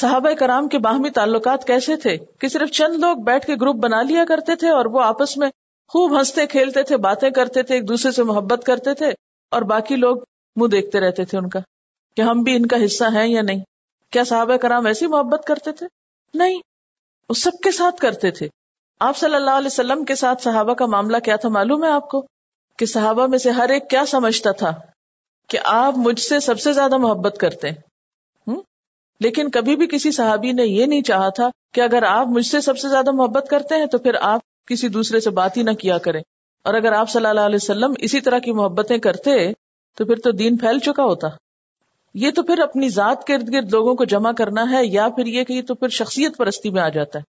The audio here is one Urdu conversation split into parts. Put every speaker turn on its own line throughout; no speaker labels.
صحابہ کرام کے باہمی تعلقات کیسے تھے کہ صرف چند لوگ بیٹھ کے گروپ بنا لیا کرتے تھے اور وہ آپس میں خوب ہنستے کھیلتے تھے، باتیں کرتے تھے، ایک دوسرے سے محبت کرتے تھے اور باقی لوگ منہ دیکھتے رہتے تھے ان کا کہ ہم بھی ان کا حصہ ہیں یا نہیں۔ کیا صحابہ کرام ایسی محبت کرتے تھے؟ نہیں، وہ سب کے ساتھ کرتے تھے۔ آپ صلی اللہ علیہ وسلم کے ساتھ صحابہ کا معاملہ کیا تھا معلوم ہے آپ کو؟ کہ صحابہ میں سے ہر ایک کیا سمجھتا تھا کہ آپ مجھ سے سب سے زیادہ محبت کرتے ہیں۔ لیکن کبھی بھی کسی صحابی نے یہ نہیں چاہا تھا کہ اگر آپ مجھ سے سب سے زیادہ محبت کرتے ہیں تو پھر آپ کسی دوسرے سے بات ہی نہ کیا کریں۔ اور اگر آپ صلی اللہ علیہ وسلم اسی طرح کی محبتیں کرتے تو پھر تو دین پھیل چکا ہوتا۔ یہ تو پھر اپنی ذات کے ارد گرد لوگوں کو جمع کرنا ہے یا پھر یہ کہ یہ تو پھر شخصیت پرستی میں آ جاتا ہے۔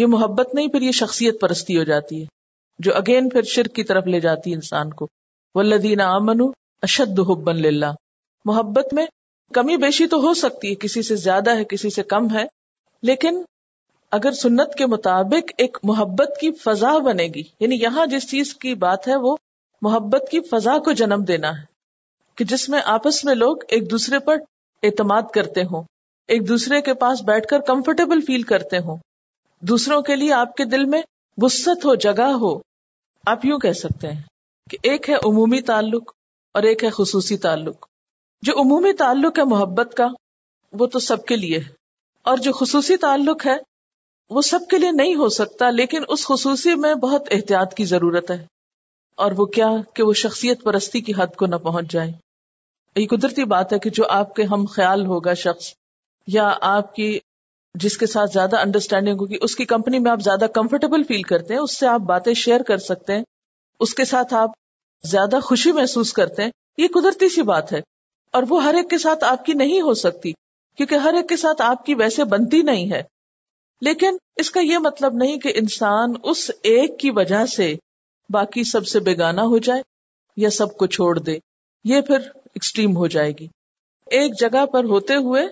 یہ محبت نہیں، پھر یہ شخصیت پرستی ہو جاتی ہے، جو اگین پھر شرک کی طرف لے جاتی ہے انسان کو۔ ولدین امن اشد حبن للہ محبت میں کمی بیشی تو ہو سکتی ہے، کسی سے زیادہ ہے، کسی سے کم ہے، لیکن اگر سنت کے مطابق ایک محبت کی فضا بنے گی یعنی یہاں جس چیز کی بات ہے وہ محبت کی فضا کو جنم دینا ہے، کہ جس میں آپس میں لوگ ایک دوسرے پر اعتماد کرتے ہوں، ایک دوسرے کے پاس بیٹھ کر کمفرٹیبل فیل کرتے ہوں۔ دوسروں کے لیے آپ کے دل میں وسط ہو، جگہ ہو۔ آپ یوں کہہ سکتے ہیں کہ ایک ہے عمومی تعلق اور ایک ہے خصوصی تعلق۔ جو عمومی تعلق ہے محبت کا، وہ تو سب کے لیے ہے۔ اور جو خصوصی تعلق ہے، وہ سب کے لیے نہیں ہو سکتا، لیکن اس خصوصی میں بہت احتیاط کی ضرورت ہے۔ اور وہ کیا کہ وہ شخصیت پرستی کی حد کو نہ پہنچ جائے۔ یہ قدرتی بات ہے کہ جو آپ کے ہم خیال ہوگا شخص، یا آپ کی جس کے ساتھ زیادہ انڈرسٹینڈنگ ہوگی، اس کی کمپنی میں آپ زیادہ کمفرٹیبل فیل کرتے ہیں، اس سے آپ باتیں شیئر کر سکتے ہیں۔ اس کے ساتھ آپ زیادہ خوشی محسوس کرتے ہیں۔ یہ قدرتی سی بات ہے۔ اور وہ ہر ایک کے ساتھ آپ کی نہیں ہو سکتی، کیونکہ ہر ایک کے ساتھ آپ کی ویسے بنتی نہیں ہے۔ لیکن اس کا یہ مطلب نہیں کہ انسان اس ایک کی وجہ سے باقی سب سے بیگانہ ہو جائے یا سب کو چھوڑ دے، یہ پھر ایکسٹریم ہو جائے گی۔ ایک جگہ پر ہوتے ہوئے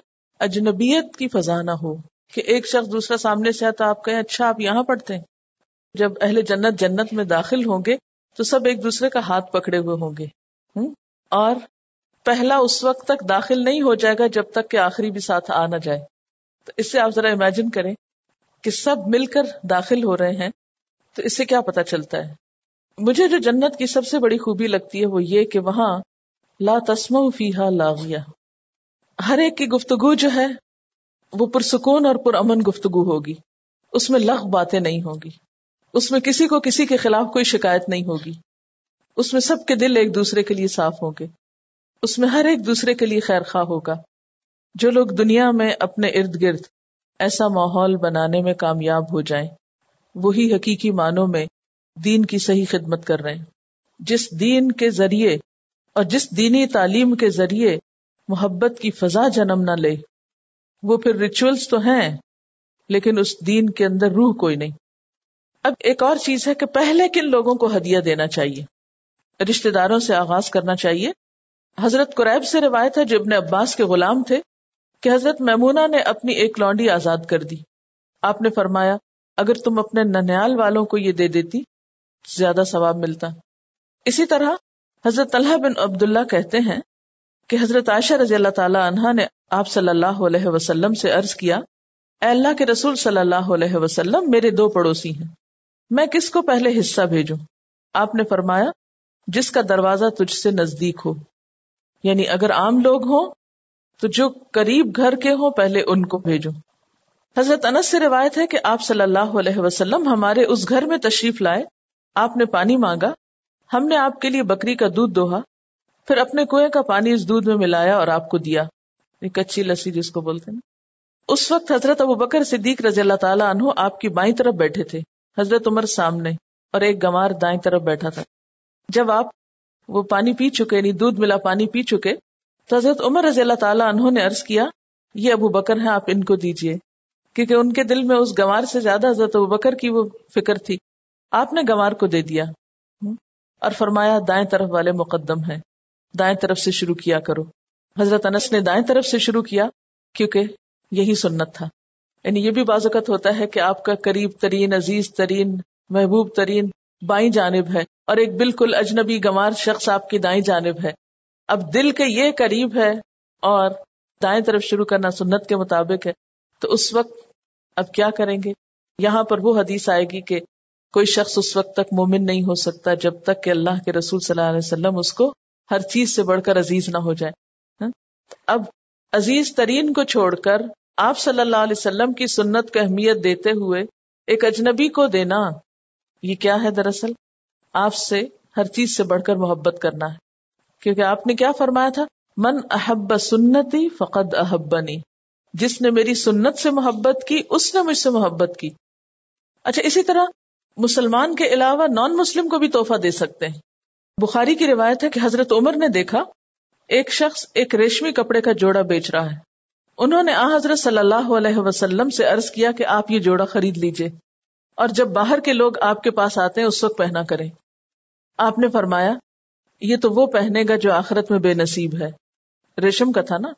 اجنبیت کی فضا نہ ہو کہ ایک شخص دوسرا سامنے سے آتا، آپ کہیں اچھا آپ یہاں پڑھتے ہیں۔ جب اہل جنت جنت میں داخل ہوں گے تو سب ایک دوسرے کا ہاتھ پکڑے ہوئے ہوں گے۔ اور پہلا اس وقت تک داخل نہیں ہو جائے گا جب تک کہ آخری بھی ساتھ آ نہ جائے۔ تو اس سے آپ ذرا امیجن کریں کہ سب مل کر داخل ہو رہے ہیں، تو اس سے کیا پتا چلتا ہے؟ مجھے جو جنت کی سب سے بڑی خوبی لگتی ہے وہ یہ کہ وہاں لا تسم فیحا لاغیا ہر ایک کی گفتگو جو ہے، وہ پرسکون اور پر امن گفتگو ہوگی۔ اس میں لغ باتیں نہیں ہوگی۔ اس میں کسی کو کسی کے خلاف کوئی شکایت نہیں ہوگی۔ اس میں سب کے دل ایک دوسرے کے لیے صاف ہوں گے۔ اس میں ہر ایک دوسرے کے لیے خیر خواہ ہوگا۔ جو لوگ دنیا میں اپنے ارد گرد ایسا ماحول بنانے میں کامیاب ہو جائیں، وہی حقیقی معنوں میں دین کی صحیح خدمت کر رہے ہیں۔ جس دین کے ذریعے اور جس دینی تعلیم کے ذریعے محبت کی فضا جنم نہ لے، وہ پھر ریچولس تو ہیں، لیکن اس دین کے اندر روح کوئی نہیں۔ اب ایک اور چیز ہے کہ پہلے کن لوگوں کو ہدیہ دینا چاہیے؟ رشتے داروں سے آغاز کرنا چاہیے حضرت قریب سے روایت ہے جو ابن عباس کے غلام تھے کہ حضرت میمونا نے اپنی ایک لانڈی آزاد کر دی۔ آپ نے فرمایا، اگر تم اپنے ننیال والوں کو یہ دے دیتی، زیادہ ثواب ملتا۔ اسی طرح حضرت طلحہ بن عبداللہ کہتے ہیں کہ حضرت عائشہ رضی اللہ تعالیٰ عنہ نے آپ صلی اللہ علیہ وسلم سے عرض کیا، اے اللہ کے رسول صلی اللہ علیہ وسلم، میرے دو پڑوسی ہیں، میں کس کو پہلے حصہ بھیجوں؟ آپ نے فرمایا، جس کا دروازہ تجھ سے نزدیک ہو۔ یعنی اگر عام لوگ ہوں، تو جو قریب گھر کے ہوں، پہلے ان کو بھیجو۔ حضرت انس سے روایت ہے کہ آپ صلی اللہ علیہ وسلم ہمارے اس گھر میں تشریف لائے۔ آپ نے پانی مانگا، ہم نے آپ کے لیے بکری کا دودھ دوہا۔ پھر اپنے کنویں کا پانی اس دودھ میں ملایا اور آپ کو دیا۔ کچی لسی جس کو بولتے ہیں۔ اس وقت حضرت ابو بکر صدیق رضی اللہ تعالیٰ عنہ آپ کی بائیں طرف بیٹھے تھے۔ حضرت عمر سامنے اور ایک گمار دائیں طرف بیٹھا تھا۔ جب آپ وہ پانی پی چکے یعنی دودھ ملا، پانی پی چکے۔ تو حضرت عمر رضی اللہ تعالیٰ عنہ نے عرض کیا، یہ ابو بکر ہیں، آپ ان کو دیجیے کیونکہ ان کے دل میں اس گوار سے زیادہ حضرت ابو بکر کی وہ فکر تھی۔ آپ نے گوار کو دے دیا۔ اور فرمایا، دائیں طرف والے مقدم ہیں۔ دائیں طرف سے شروع کیا کرو۔ حضرت انس نے دائیں طرف سے شروع کیا، کیونکہ یہی سنت تھا۔ یعنی یہ بھی بازوقت ہوتا ہے کہ آپ کا قریب ترین، عزیز ترین، محبوب ترین بائیں جانب ہے اور ایک بالکل اجنبی گمار شخص آپ کی دائیں جانب ہے۔ اب دل کے یہ قریب ہے اور دائیں طرف شروع کرنا سنت کے مطابق ہے، تو اس وقت اب کیا کریں گے؟ یہاں پر وہ حدیث آئے گی کہ کوئی شخص اس وقت تک مومن نہیں ہو سکتا جب تک کہ اللہ کے رسول صلی اللہ علیہ وسلم اس کو ہر چیز سے بڑھ کر عزیز نہ ہو جائے ہاں؟ اب عزیز ترین کو چھوڑ کر آپ صلی اللہ علیہ وسلم کی سنت کو اہمیت دیتے ہوئے ایک اجنبی کو دینا یہ کیا ہے دراصل؟ آپ سے ہر چیز سے بڑھ کر محبت کرنا ہے۔ کیونکہ آپ نے کیا فرمایا تھا؟ من احب سنتی فقد احبنی۔ جس نے میری سنت سے محبت کی، اس نے مجھ سے محبت کی۔ اچھا اسی طرح مسلمان کے علاوہ نان مسلم کو بھی توحفہ دے سکتے ہیں۔ بخاری کی روایت ہے کہ حضرت عمر نے دیکھا، ایک شخص ایک ریشمی کپڑے کا جوڑا بیچ رہا ہے۔ انہوں نے آ حضرت صلی اللہ علیہ وسلم سے عرض کیا کہ آپ یہ جوڑا خرید لیجیے۔ اور جب باہر کے لوگ آپ کے پاس آتے ہیں، اس وقت پہنا کریں۔ آپ نے فرمایا، یہ تو وہ پہنے گا جو آخرت میں بے نصیب ہے۔ ریشم کا تھا نا؟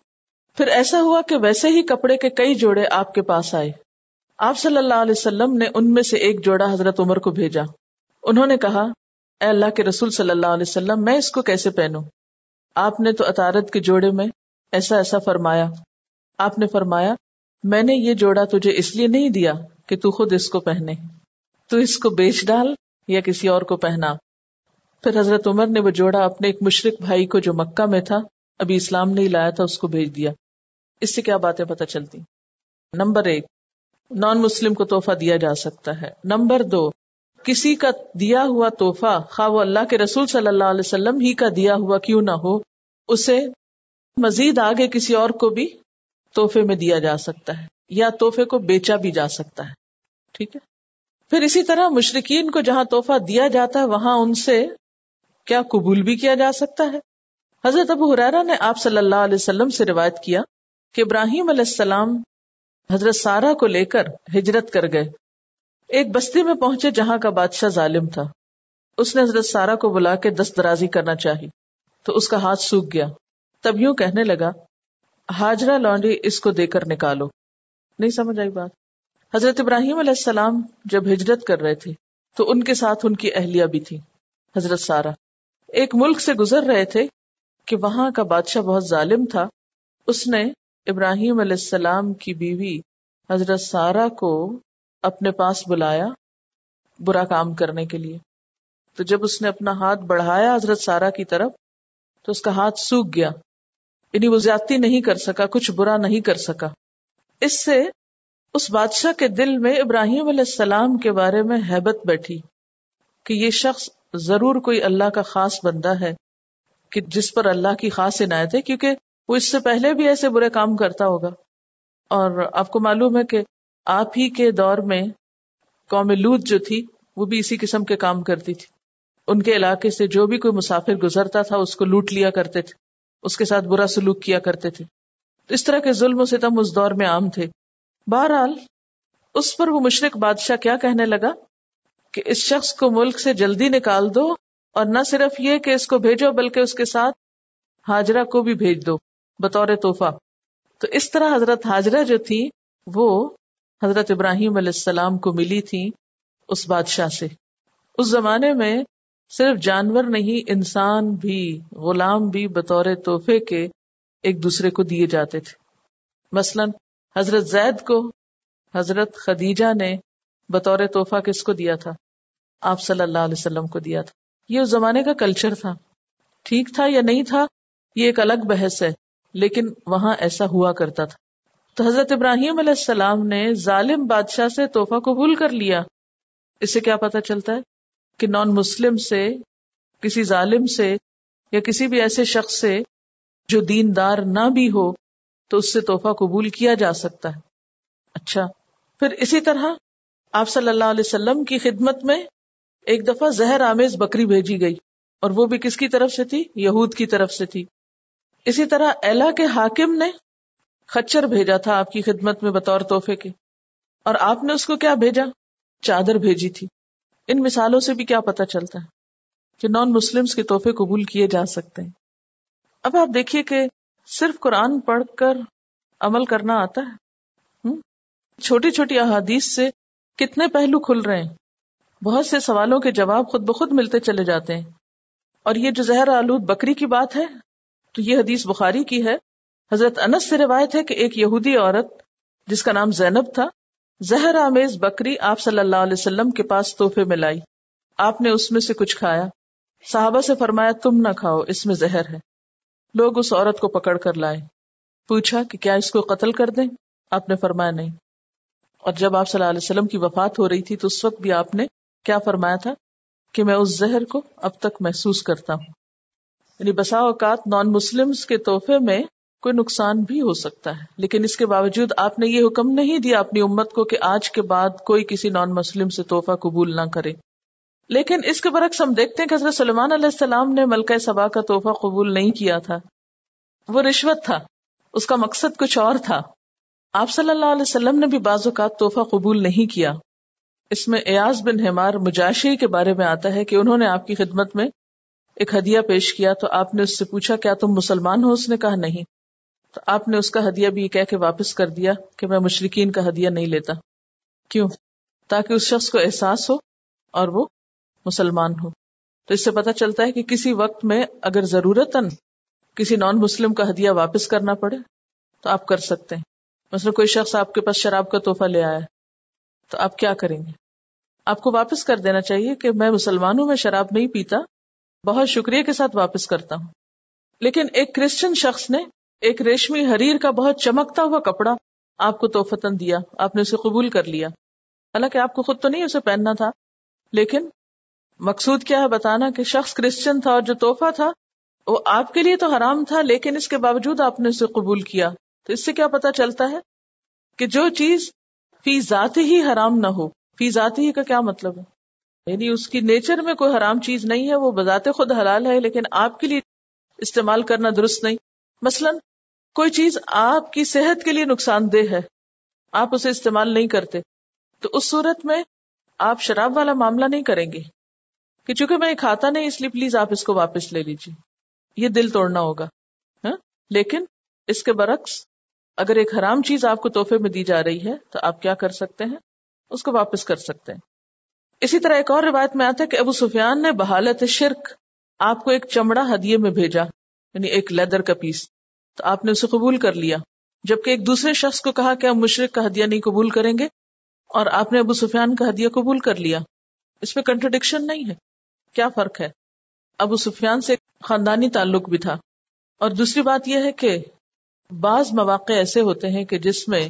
پھر ایسا ہوا کہ ویسے ہی کپڑے کے کئی جوڑے آپ کے پاس آئے۔ آپ صلی اللہ علیہ وسلم نے ان میں سے ایک جوڑا حضرت عمر کو بھیجا۔ انہوں نے کہا، اے اللہ کے رسول صلی اللہ علیہ وسلم، میں اس کو کیسے پہنوں؟ آپ نے تو اطارت کے جوڑے میں ایسا ایسا فرمایا۔ آپ نے فرمایا، میں نے یہ جوڑا تجھے اس لیے نہیں دیا۔ کہ تو خود اس کو پہنے۔ تو اس کو بیچ ڈال یا کسی اور کو پہنا۔ پھر حضرت عمر نے وہ جوڑا اپنے ایک مشرق بھائی کو جو مکہ میں تھا، ابھی اسلام نہیں لایا تھا، اس کو بھیج دیا۔ اس سے کیا باتیں پتہ چلتی؟ نمبر ایک نان مسلم کو توحفہ دیا جا سکتا ہے۔ نمبر دو، کسی کا دیا ہوا توحفہ خواہ وہ اللہ کے رسول صلی اللہ علیہ وسلم ہی کا دیا ہوا کیوں نہ ہو، اسے مزید آگے کسی اور کو بھی تحفے میں دیا جا سکتا ہے۔ یا تحفے کو بیچا بھی جا سکتا ہے۔ ٹھیک ہے۔ پھر اسی طرح مشرقین کو جہاں تحفہ دیا جاتا ہے، وہاں ان سے کیا قبول بھی کیا جا سکتا ہے؟ حضرت ابو حرارا نے آپ صلی اللہ علیہ وسلم سے روایت کیا کہ ابراہیم علیہ السلام حضرت سارا کو لے کر ہجرت کر گئے۔ ایک بستی میں پہنچے جہاں کا بادشاہ ظالم تھا۔ اس نے حضرت سارا کو بلا کے دست درازی کرنا چاہی۔ تو اس کا ہاتھ سوکھ گیا۔ تب یوں کہنے لگا، ہاجرہ لانڈی اس کو دے کر نکالو۔ نہیں سمجھ آئی بات۔ حضرت ابراہیم علیہ السلام جب ہجرت کر رہے تھے، تو ان کے ساتھ ان کی اہلیہ بھی تھی حضرت سارا ایک ملک سے گزر رہے تھے کہ وہاں کا بادشاہ بہت ظالم تھا۔ اس نے ابراہیم علیہ السلام کی بیوی حضرت سارا کو اپنے پاس بلایا برا کام کرنے کے لیے۔ تو جب اس نے اپنا ہاتھ بڑھایا حضرت سارا کی طرف، تو اس کا ہاتھ سوکھ گیا۔ یعنی وہ زیادتی نہیں کر سکا، کچھ برا نہیں کر سکا۔ اس سے اس بادشاہ کے دل میں ابراہیم علیہ السلام کے بارے میں حیبت بیٹھی کہ یہ شخص ضرور کوئی اللہ کا خاص بندہ ہے، کہ جس پر اللہ کی خاص عنایت ہے، کیونکہ وہ اس سے پہلے بھی ایسے برے کام کرتا ہوگا۔ اور آپ کو معلوم ہے کہ آپ ہی کے دور میں قوم لوت جو تھی، وہ بھی اسی قسم کے کام کرتی تھی۔ ان کے علاقے سے جو بھی کوئی مسافر گزرتا تھا، اس کو لوٹ لیا کرتے تھے۔ اس کے ساتھ برا سلوک کیا کرتے تھے۔ اس طرح کے ظلم و ستم اس دور میں عام تھے۔ بہرحال، اس پر وہ مشرق بادشاہ کیا کہنے لگا؟ کہ اس شخص کو ملک سے جلدی نکال دو اور نہ صرف یہ کہ اس کو بھیجو، بلکہ اس کے ساتھ ہاجرہ کو بھی بھیج دو، بطور توحفہ تو اس طرح حضرت حاجرہ جو تھی، وہ حضرت ابراہیم علیہ السلام کو ملی تھی اس بادشاہ سے۔ اس زمانے میں صرف جانور نہیں، انسان بھی، غلام بھی بطور تحفے کے ایک دوسرے کو دیے جاتے تھے۔ مثلا حضرت زید کو حضرت خدیجہ نے بطور تحفہ کس کو دیا تھا؟ آپ صلی اللہ علیہ وسلم کو دیا تھا۔ یہ اس زمانے کا کلچر تھا۔ ٹھیک تھا یا نہیں تھا؟ یہ ایک الگ بحث ہے، لیکن وہاں ایسا ہوا کرتا تھا۔ تو حضرت ابراہیم علیہ السلام نے ظالم بادشاہ سے توحفہ قبول کر لیا۔ اس سے کیا پتا چلتا ہے کہ نان مسلم سے، کسی ظالم سے یا کسی بھی ایسے شخص سے جو دیندار نہ بھی ہو تو اس سے توحفہ قبول کیا جا سکتا ہے۔ اچھا پھر اسی طرح آپ صلی اللہ علیہ وسلم کی خدمت میں ایک دفعہ زہر آمیز بکری بھیجی گئی اور وہ بھی کس کی طرف سے تھی؟ یہود کی طرف سے تھی۔ اسی طرح ایلا کے حاکم نے خچر بھیجا تھا آپ کی خدمت میں بطور تحفے کے۔ اور آپ نے اس کو کیا بھیجا؟ چادر بھیجی تھی۔ ان مثالوں سے بھی کیا پتا چلتا ہے کہ نان مسلم کے تحفے قبول کیے جا سکتے ہیں۔ اب آپ دیکھیے کہ صرف قرآن پڑھ کر عمل کرنا آتا ہے۔ چھوٹی چھوٹی احادیث سے کتنے پہلو کھل رہے ہیں۔ بہت سے سوالوں کے جواب خود بخود ملتے چلے جاتے ہیں۔ اور یہ جو زہر آلود بکری کی بات ہے، تو یہ حدیث بخاری کی ہے۔ حضرت انس سے روایت ہے کہ ایک یہودی عورت، جس کا نام زینب تھا، زہر آمیز بکری آپ صلی اللہ علیہ وسلم کے پاس تحفے میں لائی۔ آپ نے اس میں سے کچھ کھایا۔ صحابہ سے فرمایا، تم نہ کھاؤ، اس میں زہر ہے۔ لوگ اس عورت کو پکڑ کر لائے۔ پوچھا کہ کیا اس کو قتل کر دیں؟ آپ نے فرمایا نہیں۔ اور جب آپ صلی اللہ علیہ وسلم کی وفات ہو رہی تھی تو اس وقت بھی آپ نے کیا فرمایا تھا؟ کہ میں اس زہر کو اب تک محسوس کرتا ہوں۔ یعنی بسا اوقات نان مسلم کے تحفے میں کوئی نقصان بھی ہو سکتا ہے۔ لیکن اس کے باوجود آپ نے یہ حکم نہیں دیا اپنی امت کو کہ آج کے بعد کوئی کسی نان مسلم سے تحفہ قبول نہ کرے۔ لیکن اس کے برعکس ہم دیکھتے ہیں کہ حضرت سلمان علیہ السلام نے ملکہ سبا کا تحفہ قبول نہیں کیا تھا۔ وہ رشوت تھا۔ اس کا مقصد کچھ اور تھا۔ آپ صلی اللہ علیہ وسلم نے بھی بعض اوقات تحفہ قبول نہیں کیا۔ اس میں ایاز بن ہمار مجاشی کے بارے میں آتا ہے کہ انہوں نے آپ کی خدمت میں ایک ہدیہ پیش کیا تو آپ نے اس سے پوچھا، کیا تم مسلمان ہو؟ اس نے کہا، نہیں۔ تو آپ نے اس کا ہدیہ بھی کہہ کے واپس کر دیا کہ میں مشرقین کا ہدیہ نہیں لیتا۔ کیوں؟ تاکہ اس شخص کو احساس ہو اور وہ مسلمان ہو تو اس سے پتا چلتا ہے کہ کسی وقت میں اگر ضرورت کسی نان مسلم کا ہدیہ واپس کرنا پڑے، تو آپ کر سکتے ہیں۔ مثلا کوئی شخص آپ کے پاس شراب کا تحفہ لے آیا، تو آپ کیا کریں گے؟ آپ کو واپس کر دینا چاہیے کہ میں مسلمان ہوں، میں شراب نہیں پیتا، بہت شکریہ کے ساتھ واپس کرتا ہوں۔ لیکن ایک کرسچن شخص نے ایک ریشمی حریر کا بہت چمکتا ہوا کپڑا آپ کو توفتن دیا، آپ نے اسے قبول کر لیا۔ حالانکہ آپ کو خود تو نہیں اسے پہننا تھا، لیکن مقصود کیا ہے بتانا کہ شخص کرسچن تھا اور جو توحفہ تھا، وہ آپ کے لیے تو حرام تھا، لیکن اس کے باوجود آپ نے اسے قبول کیا۔ تو اس سے کیا پتا چلتا ہے کہ جو چیز فی ذات ہی حرام نہ ہو۔ فی ذات ہی کا کیا مطلب ہے؟ یعنی اس کی نیچر میں کوئی حرام چیز نہیں ہے، وہ بذات خود حلال ہے، لیکن آپ کے لیے استعمال کرنا درست نہیں۔ مثلا، کوئی چیز آپ کی صحت کے لیے نقصان دہ ہے، آپ اسے استعمال نہیں کرتے۔ تو اس صورت میں آپ شراب والا معاملہ نہیں کریں گے۔ کہ چونکہ میں یہ کھاتا نہیں اس لیے پلیز آپ اس کو واپس لے لیجیے یہ دل توڑنا ہوگا۔ ہاں؟ لیکن اس کے برعکس اگر ایک حرام چیز آپ کو تحفے میں دی جا رہی ہے تو آپ کیا کر سکتے ہیں؟ اس کو واپس کر سکتے ہیں۔ اسی طرح ایک اور روایت میں آتا ہے کہ ابو سفیان نے بحالت شرک آپ کو ایک چمڑا ہدیے میں بھیجا یعنی ایک لیدر کا پیس۔ تو آپ نے اسے قبول کر لیا۔ جبکہ ایک دوسرے شخص کو کہا کہ ہم مشرق کا ہدیہ نہیں قبول کریں گے اور آپ نے ابو سفیان کا ہدیہ قبول کر لیا۔ اس میں کنٹروڈکشن نہیں ہے۔ کیا فرق ہے؟ ابو سفیان سے خاندانی تعلق بھی تھا۔ اور دوسری بات یہ ہے کہ بعض مواقع ایسے ہوتے ہیں کہ جس میں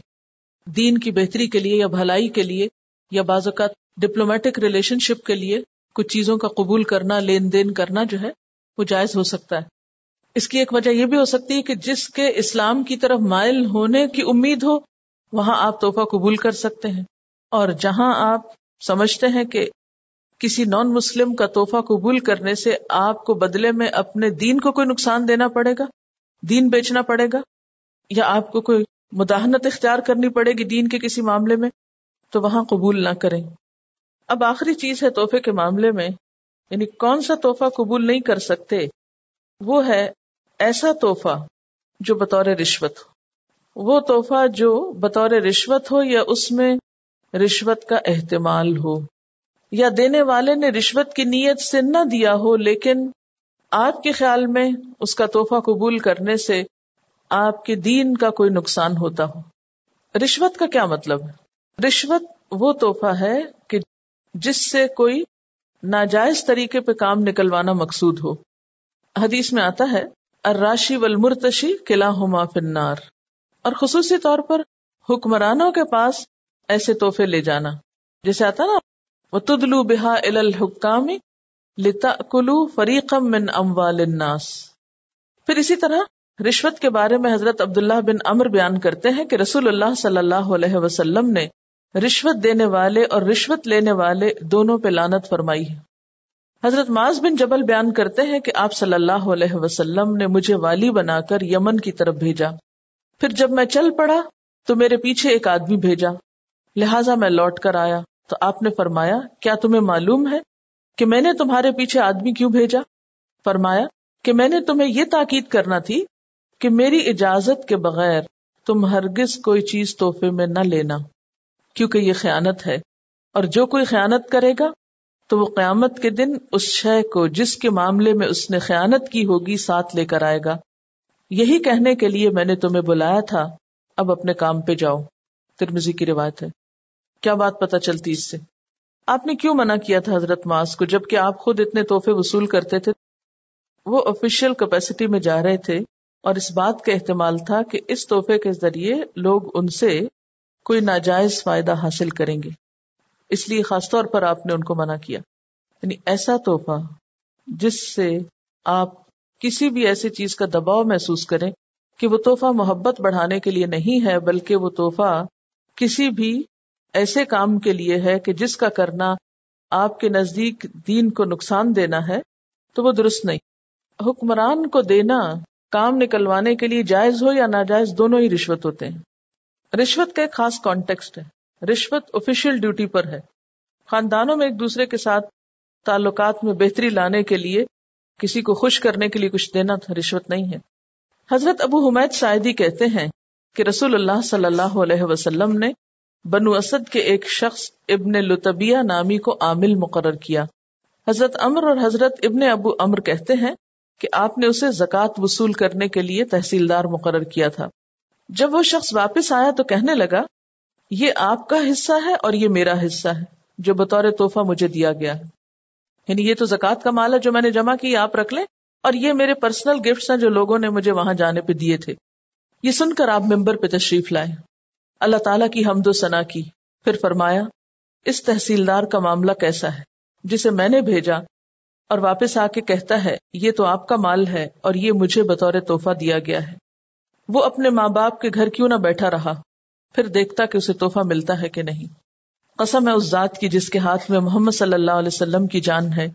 دین کی بہتری کے لیے یا بھلائی کے لیے یا بعض اوقات ڈپلومیٹک ریلیشن شپ کے لیے کچھ چیزوں کا قبول کرنا، لین دین کرنا جو ہے، وہ جائز ہو سکتا ہے۔ اس کی ایک وجہ یہ بھی ہو سکتی ہے کہ جس کے اسلام کی طرف مائل ہونے کی امید ہو، وہاں آپ تحفہ قبول کر سکتے ہیں۔ اور جہاں آپ سمجھتے ہیں کہ کسی نان مسلم کا تحفہ قبول کرنے سے آپ کو بدلے میں اپنے دین کو کوئی نقصان دینا پڑے گا؟ دین بیچنا پڑے گا؟ یا آپ کو کوئی مداحنت اختیار کرنی پڑے گی دین کے کسی معاملے میں؟ تو وہاں قبول نہ کریں۔ اب آخری چیز ہے تحفے کے معاملے میں یعنی کون سا تحفہ قبول نہیں کر سکتے؟ وہ ہے ایسا تحفہ جو بطور رشوت ہو۔ وہ تحفہ جو بطور رشوت ہو یا اس میں رشوت کا احتمال ہو۔ یا دینے والے نے رشوت کی نیت سے نہ دیا ہو، لیکن آپ کے خیال میں اس کا تحفہ قبول کرنے سے آپ کے دین کا کوئی نقصان ہوتا ہو۔ رشوت کا کیا مطلب؟ ہے رشوت وہ تحفہ ہے کہ جس سے کوئی ناجائز طریقے پہ کام نکلوانا مقصود ہو۔ حدیث میں آتا ہے اراشی والمرتشی قلعہ ہوما فنار اور خصوصی طور پر حکمرانوں کے پاس ایسے تحفے لے جانا۔ جیسے آتا نا تدلو بحا الحکام لتا کلو فریقم من اموال الناس۔ پھر اسی طرح رشوت کے بارے میں حضرت عبداللہ بن امر بیان کرتے ہیں کہ رسول اللہ صلی اللہ علیہ وسلم نے رشوت دینے والے اور رشوت لینے والے دونوں پہ لانت فرمائی ہے۔ حضرت معاذ بن جبل بیان کرتے ہیں کہ آپ صلی اللہ علیہ وسلم نے مجھے والی بنا کر یمن کی طرف بھیجا۔ پھر جب میں چل پڑا تو میرے پیچھے ایک آدمی بھیجا۔ لہذا میں لوٹ کر آیا۔ تو آپ نے فرمایا، کیا تمہیں معلوم ہے کہ میں نے تمہارے پیچھے آدمی کیوں بھیجا؟ فرمایا، کہ میں نے تمہیں یہ تاکید کرنا تھی کہ میری اجازت کے بغیر تم ہرگز کوئی چیز تحفے میں نہ لینا، کیونکہ یہ خیانت ہے۔ اور جو کوئی خیانت کرے گا، تو وہ قیامت کے دن اس شے کو جس کے معاملے میں اس نے خیانت کی ہوگی ساتھ لے کر آئے گا۔ یہی کہنے کے لیے میں نے تمہیں بلایا تھا، اب اپنے کام پہ جاؤ۔ ترمزی کی روایت ہے۔ کیا بات پتا چلتی اس سے؟ آپ نے کیوں منع کیا تھا حضرت معاذ کو جبکہ آپ خود اتنے تحفے وصول کرتے تھے؟ وہ آفیشیل کیپیسٹی میں جا رہے تھے اور اس بات کا احتمال تھا کہ اس تحفے کے ذریعے لوگ ان سے کوئی ناجائز فائدہ حاصل کریں گے۔ اس لیے خاص طور پر آپ نے ان کو منع کیا۔ یعنی ایسا تحفہ جس سے آپ کسی بھی ایسی چیز کا دباؤ محسوس کریں کہ وہ تحفہ محبت بڑھانے کے لیے نہیں ہے، بلکہ وہ تحفہ کسی بھی ایسے کام کے لیے ہے کہ جس کا کرنا آپ کے نزدیک دین کو نقصان دینا ہے، تو وہ درست نہیں۔ حکمران کو دینا کام نکلوانے کے لیے جائز ہو یا ناجائز دونوں ہی رشوت ہوتے ہیں۔ رشوت کا ایک خاص کانٹیکسٹ ہے۔ رشوت آفیشیل ڈیوٹی پر ہے۔ خاندانوں میں ایک دوسرے کے ساتھ تعلقات میں بہتری لانے کے لیے، کسی کو خوش کرنے کے لیے کچھ دینا تھا رشوت نہیں ہے۔ حضرت ابو حمید سائدی کہتے ہیں کہ رسول اللہ صلی اللہ علیہ وسلم نے بنو اسد کے ایک شخص ابن لطبیہ نامی کو عامل مقرر کیا۔ حضرت امر اور حضرت ابن ابو امر کہتے ہیں کہ آپ نے اسے زکوٰۃ وصول کرنے کے لیے تحصیلدار مقرر کیا تھا۔ جب وہ شخص واپس آیا تو کہنے لگا، یہ آپ کا حصہ ہے اور یہ میرا حصہ ہے، جو بطور تحفہ مجھے دیا گیا ہے۔ یعنی یہ تو زکوٰۃ کا مال ہے جو میں نے جمع کی آپ رکھ لیں۔ اور یہ میرے پرسنل گفٹ ہیں جو لوگوں نے مجھے وہاں جانے پہ دیے تھے۔ یہ سن کر آپ ممبر پہ تشریف لائے۔ اللہ تعالیٰ کی حمد و ثنا کی۔ پھر فرمایا، اس تحصیلدار کا معاملہ کیسا ہے؟ جسے میں نے بھیجا۔ اور واپس آ کے کہتا ہے، یہ تو آپ کا مال ہے اور یہ مجھے بطور تحفہ دیا گیا ہے۔ وہ اپنے ماں باپ کے گھر کیوں نہ بیٹھا رہا؟ پھر دیکھتا کہ اسے تحفہ ملتا ہے کہ نہیں۔ قسم ہے اس ذات کی جس کے ہاتھ میں محمد صلی اللہ علیہ وسلم کی جان ہے،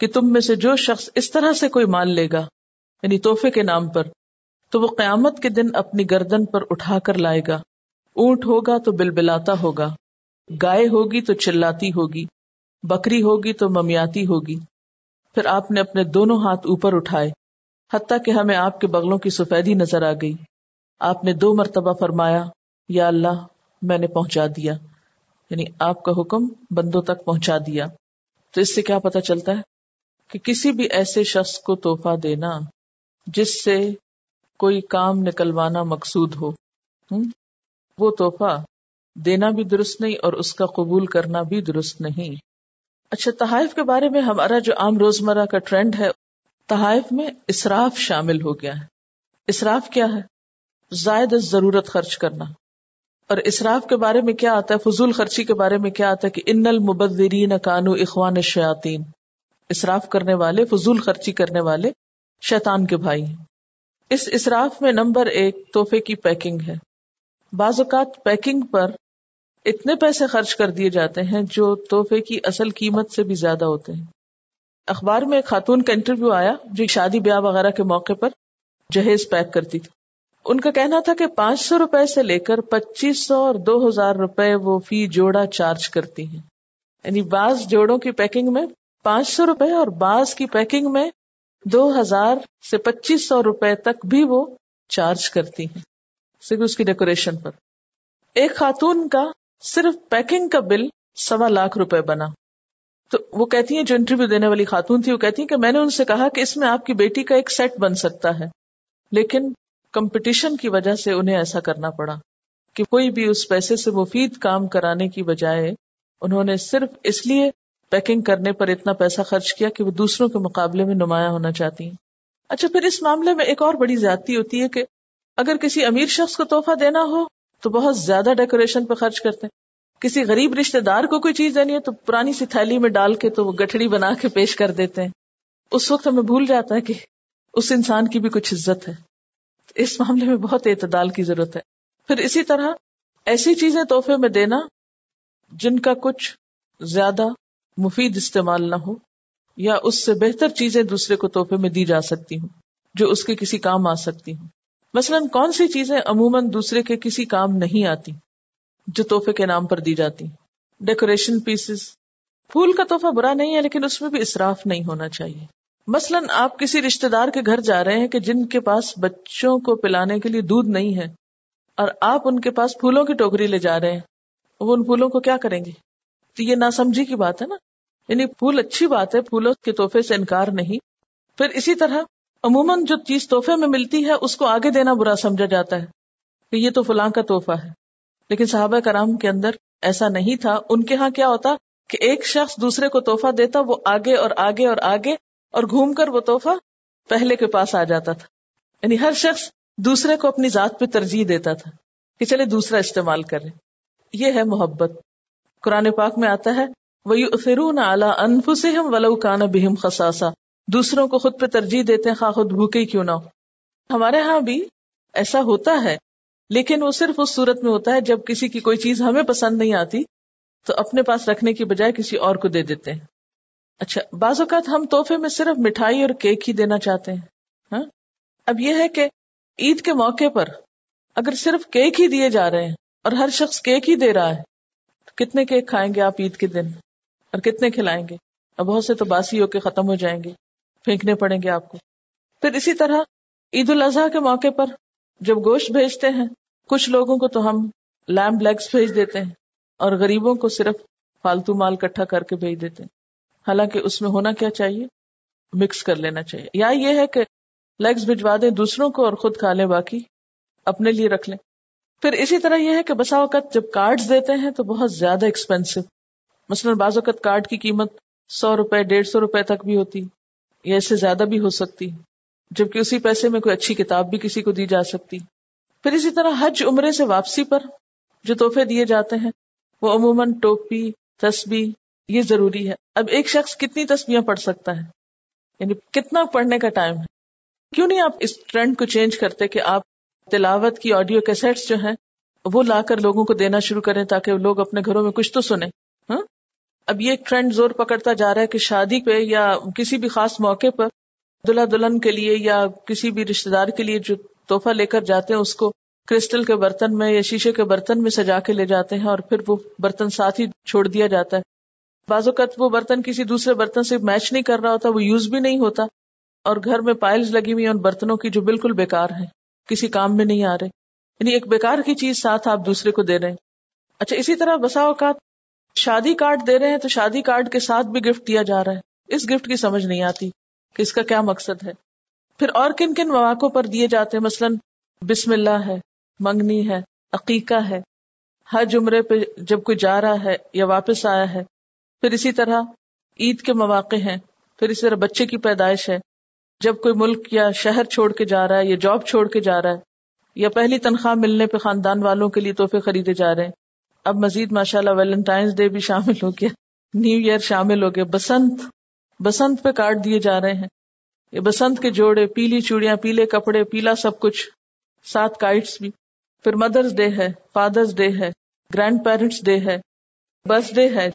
کہ تم میں سے جو شخص اس طرح سے کوئی مال لے گا یعنی تحفے کے نام پر، تو وہ قیامت کے دن اپنی گردن پر اٹھا کر لائے گا۔ اونٹ ہوگا تو بل بلاتا ہوگا، گائے ہوگی تو چلاتی ہوگی، بکری ہوگی تو ممیاتی ہوگی۔ پھر آپ نے اپنے دونوں ہاتھ اوپر اٹھائے، حتیٰ کہ ہمیں آپ کے بغلوں کی سفیدی نظر آ گئی۔ آپ نے دو مرتبہ فرمایا، یا اللہ، میں نے پہنچا دیا۔ یعنی آپ کا حکم بندوں تک پہنچا دیا۔ تو اس سے کیا پتا چلتا ہے کہ کسی بھی ایسے شخص کو توحفہ دینا، جس سے کوئی کام نکلوانا مقصود ہو۔ وہ تحفہ دینا بھی درست نہیں اور اس کا قبول کرنا بھی درست نہیں۔ اچھا تحائف کے بارے میں ہمارا جو عام روزمرہ کا ٹرینڈ ہے، تحائف میں اسراف شامل ہو گیا ہے۔ اسراف کیا ہے؟ زائد ضرورت خرچ کرنا۔ اور اسراف کے بارے میں کیا آتا ہے؟ فضول خرچی کے بارے میں کیا آتا ہے کہ ان المبذرین کانو اخوان شیاطین اسراف کرنے والے، فضول خرچی کرنے والے شیطان کے بھائی ہیں۔ اس اسراف میں نمبر ایک تحفے کی پیکنگ ہے۔ بعض اوقات پیکنگ پر اتنے پیسے خرچ کر دیے جاتے ہیں جو تحفے کی اصل قیمت سے بھی زیادہ ہوتے ہیں۔ اخبار میں ایک خاتون کا انٹرویو آیا جو شادی بیاہ وغیرہ کے موقع پر جہیز پیک کرتی تھی۔ ان کا کہنا تھا کہ پانچ سو روپے سے لے کر پچیس سو اور دو ہزار روپے وہ فی جوڑا چارج کرتی ہیں۔ یعنی بعض جوڑوں کی پیکنگ میں پانچ سو روپے اور بعض کی پیکنگ میں دو ہزار سے پچیس سو روپے تک بھی وہ چارج کرتی ہیں۔ صرف اس کی ڈیکوریشن پر۔ ایک خاتون کا صرف پیکنگ کا بل سوا لاکھ روپے بنا۔ تو وہ کہتی ہیں، جو انٹرویو دینے والی خاتون تھی، وہ کہتی ہیں کہ میں نے ان سے کہا کہ اس میں آپ کی بیٹی کا ایک سیٹ بن سکتا ہے۔ لیکن کمپٹیشن کی وجہ سے انہیں ایسا کرنا پڑا کہ کوئی بھی اس پیسے سے مفید کام کرانے کی بجائے انہوں نے صرف اس لیے پیکنگ کرنے پر اتنا پیسہ خرچ کیا کہ وہ دوسروں کے مقابلے میں نمایاں ہونا چاہتی ہیں۔ اچھا پھر اس معاملے میں ایک اور بڑی زیادتی ہوتی ہے کہ اگر کسی امیر شخص کو تحفہ دینا ہو، تو بہت زیادہ ڈیکوریشن پہ خرچ کرتے ہیں۔ کسی غریب رشتے دار کو کوئی چیز دینی ہے، تو پرانی سی تھیلی میں ڈال کے تو وہ گٹھڑی بنا کے پیش کر دیتے ہیں۔ اس وقت ہمیں بھول جاتا ہے کہ اس انسان کی بھی کچھ عزت ہے۔ اس معاملے میں بہت اعتدال کی ضرورت ہے۔ پھر اسی طرح ایسی چیزیں تحفے میں دینا جن کا کچھ زیادہ مفید استعمال نہ ہو، یا اس سے بہتر چیزیں دوسرے کو تحفے میں دی جا سکتی ہوں، جو اس کے کسی کام آ سکتی ہوں۔ مثلاً کون سی چیزیں عموماً دوسرے کے کسی کام نہیں آتی جو تحفے کے نام پر دی جاتی؟ ڈیکوریشن پیسز پھول کا تحفہ برا نہیں ہے لیکن اس میں بھی اصراف نہیں ہونا چاہیے۔ مثلاً آپ کسی رشتے دار کے گھر جا رہے ہیں کہ جن کے پاس بچوں کو پلانے کے لیے دودھ نہیں ہے اور آپ ان کے پاس پھولوں کی ٹوکری لے جا رہے ہیں، وہ ان پھولوں کو کیا کریں گے؟ تو یہ ناسمجھی کی بات ہے نا؟ یعنی پھول اچھی بات ہے، پھولوں کے تحفے سے انکار نہیں۔ پھر اسی طرح عموماً جو چیز تحفے میں ملتی ہے، اس کو آگے دینا برا سمجھا جاتا ہے۔ کہ یہ تو فلاں کا تحفہ ہے۔ لیکن صحابہ کرام کے اندر ایسا نہیں تھا۔ ان کے ہاں کیا ہوتا کہ ایک شخص دوسرے کو توحفہ دیتا، وہ آگے اور آگے اور آگے اور گھوم کر وہ توحفہ پہلے کے پاس آ جاتا تھا۔ یعنی ہر شخص دوسرے کو اپنی ذات پہ ترجیح دیتا تھا کہ چلے دوسرا استعمال کرے۔ یہ ہے محبت۔ قرآن پاک میں آتا ہے وہ فرون اعلیٰ انفسم ولو کان بہم خساسا دوسروں کو خود پہ ترجیح دیتے ہیں، خواہ خود بھوکے کیوں نہ ہو۔ ہمارے ہاں بھی ایسا ہوتا ہے، لیکن وہ صرف اس صورت میں ہوتا ہے جب کسی کی کوئی چیز ہمیں پسند نہیں آتی، تو اپنے پاس رکھنے کی بجائے کسی اور کو دے دیتے ہیں۔ اچھا بعض اوقات ہم تحفے میں صرف مٹھائی اور کیک ہی دینا چاہتے ہیں۔ ہاں؟ اب یہ ہے کہ عید کے موقع پر اگر صرف کیک ہی دیے جا رہے ہیں اور ہر شخص کیک ہی دے رہا ہے، تو کتنے کیک کھائیں گے آپ عید کے دن؟ اور کتنے کھلائیں گے؟ اور بہت سے تو باسی ہو کے ختم ہو جائیں گے۔ پھینکنے پڑیں گے آپ کو۔ پھر اسی طرح عید الاضحیٰ کے موقع پر جب گوشت بھیجتے ہیں، کچھ لوگوں کو تو ہم لیمب لیگس بھیج دیتے ہیں اور غریبوں کو صرف فالتو مال کٹھا کر کے بھیج دیتے ہیں۔ حالانکہ اس میں ہونا کیا چاہیے؟ مکس کر لینا چاہیے۔ یا یہ ہے کہ لیگس بھجوا دیں دوسروں کو اور خود کھا لیں، باقی اپنے لیے رکھ لیں۔ پھر اسی طرح یہ ہے کہ بسا اوقات جب کارڈ دیتے ہیں تو بہت زیادہ ایکسپینسو۔ مثلاً بعض اوقات کارڈ کی قیمت سو روپے، ڈیڑھ سو روپے تک بھی ہوتی۔ یا اس سے زیادہ بھی ہو سکتی جبکہ اسی پیسے میں کوئی اچھی کتاب بھی کسی کو دی جا سکتی۔ پھر اسی طرح حج عمرے سے واپسی پر جو تحفے دیے جاتے ہیں، وہ عموماً ٹوپی تسبی یہ ضروری ہے۔ اب ایک شخص کتنی تسبیاں پڑھ سکتا ہے؟ یعنی کتنا پڑھنے کا ٹائم ہے؟ کیوں نہیں آپ اس ٹرینڈ کو چینج کرتے کہ آپ تلاوت کی آڈیو کیسٹس جو ہیں، وہ لا کر لوگوں کو دینا شروع کریں تاکہ لوگ اپنے گھروں میں کچھ تو سنیں؟ ہاں؟ اب یہ ٹرینڈ زور پکڑتا جا رہا ہے کہ شادی پہ یا کسی بھی خاص موقع پر دلہا دلہن کے لیے یا کسی بھی رشتے دار کے لیے جو تحفہ لے کر جاتے ہیں، اس کو کرسٹل کے برتن میں یا شیشے کے برتن میں سجا کے لے جاتے ہیں اور پھر وہ برتن ساتھ ہی چھوڑ دیا جاتا ہے۔ بعض اوقات وہ برتن کسی دوسرے برتن سے میچ نہیں کر رہا ہوتا، وہ یوز بھی نہیں ہوتا اور گھر میں پائلز لگی ہوئی ان برتنوں کی جو بالکل بیکار ہیں، کسی کام میں نہیں آ رہے۔ یعنی ایک بیکار کی چیز ساتھ آپ دوسرے کو دے رہے ہیں۔ اچھا اسی طرح بسا اوقات شادی کارڈ دے رہے ہیں تو شادی کارڈ کے ساتھ بھی گفٹ دیا جا رہا ہے۔ اس گفٹ کی سمجھ نہیں آتی کہ اس کا کیا مقصد ہے۔ پھر اور کن کن مواقع پر دیے جاتے ہیں؟ مثلاً بسم اللہ ہے، منگنی ہے، عقیقہ ہے۔ حج عمرے پہ جب کوئی جا رہا ہے یا واپس آیا ہے، پھر اسی طرح عید کے مواقع ہیں، پھر اسی طرح بچے کی پیدائش ہے۔ جب کوئی ملک یا شہر چھوڑ کے جا رہا ہے یا جاب چھوڑ کے جا رہا ہے، یا پہلی تنخواہ ملنے پہ خاندان والوں کے لیے تحفے خریدے جا رہے ہیں اب مزید ماشاء اللہ ویلنٹائنس ڈے بھی شامل ہو گیا۔ نیو ایئر شامل ہو گیا۔ بسنت بسنت پہ کارڈ دیے جا رہے ہیں۔ یہ بسنت کے جوڑے، پیلی چوڑیاں، پیلے کپڑے، پیلا سب کچھ۔ سات کائٹس بھی۔ پھر مدرس ڈے ہے فادرس ڈے ہے، گرینڈ پیرنٹس ڈے ہے، برتھ ڈے ہے۔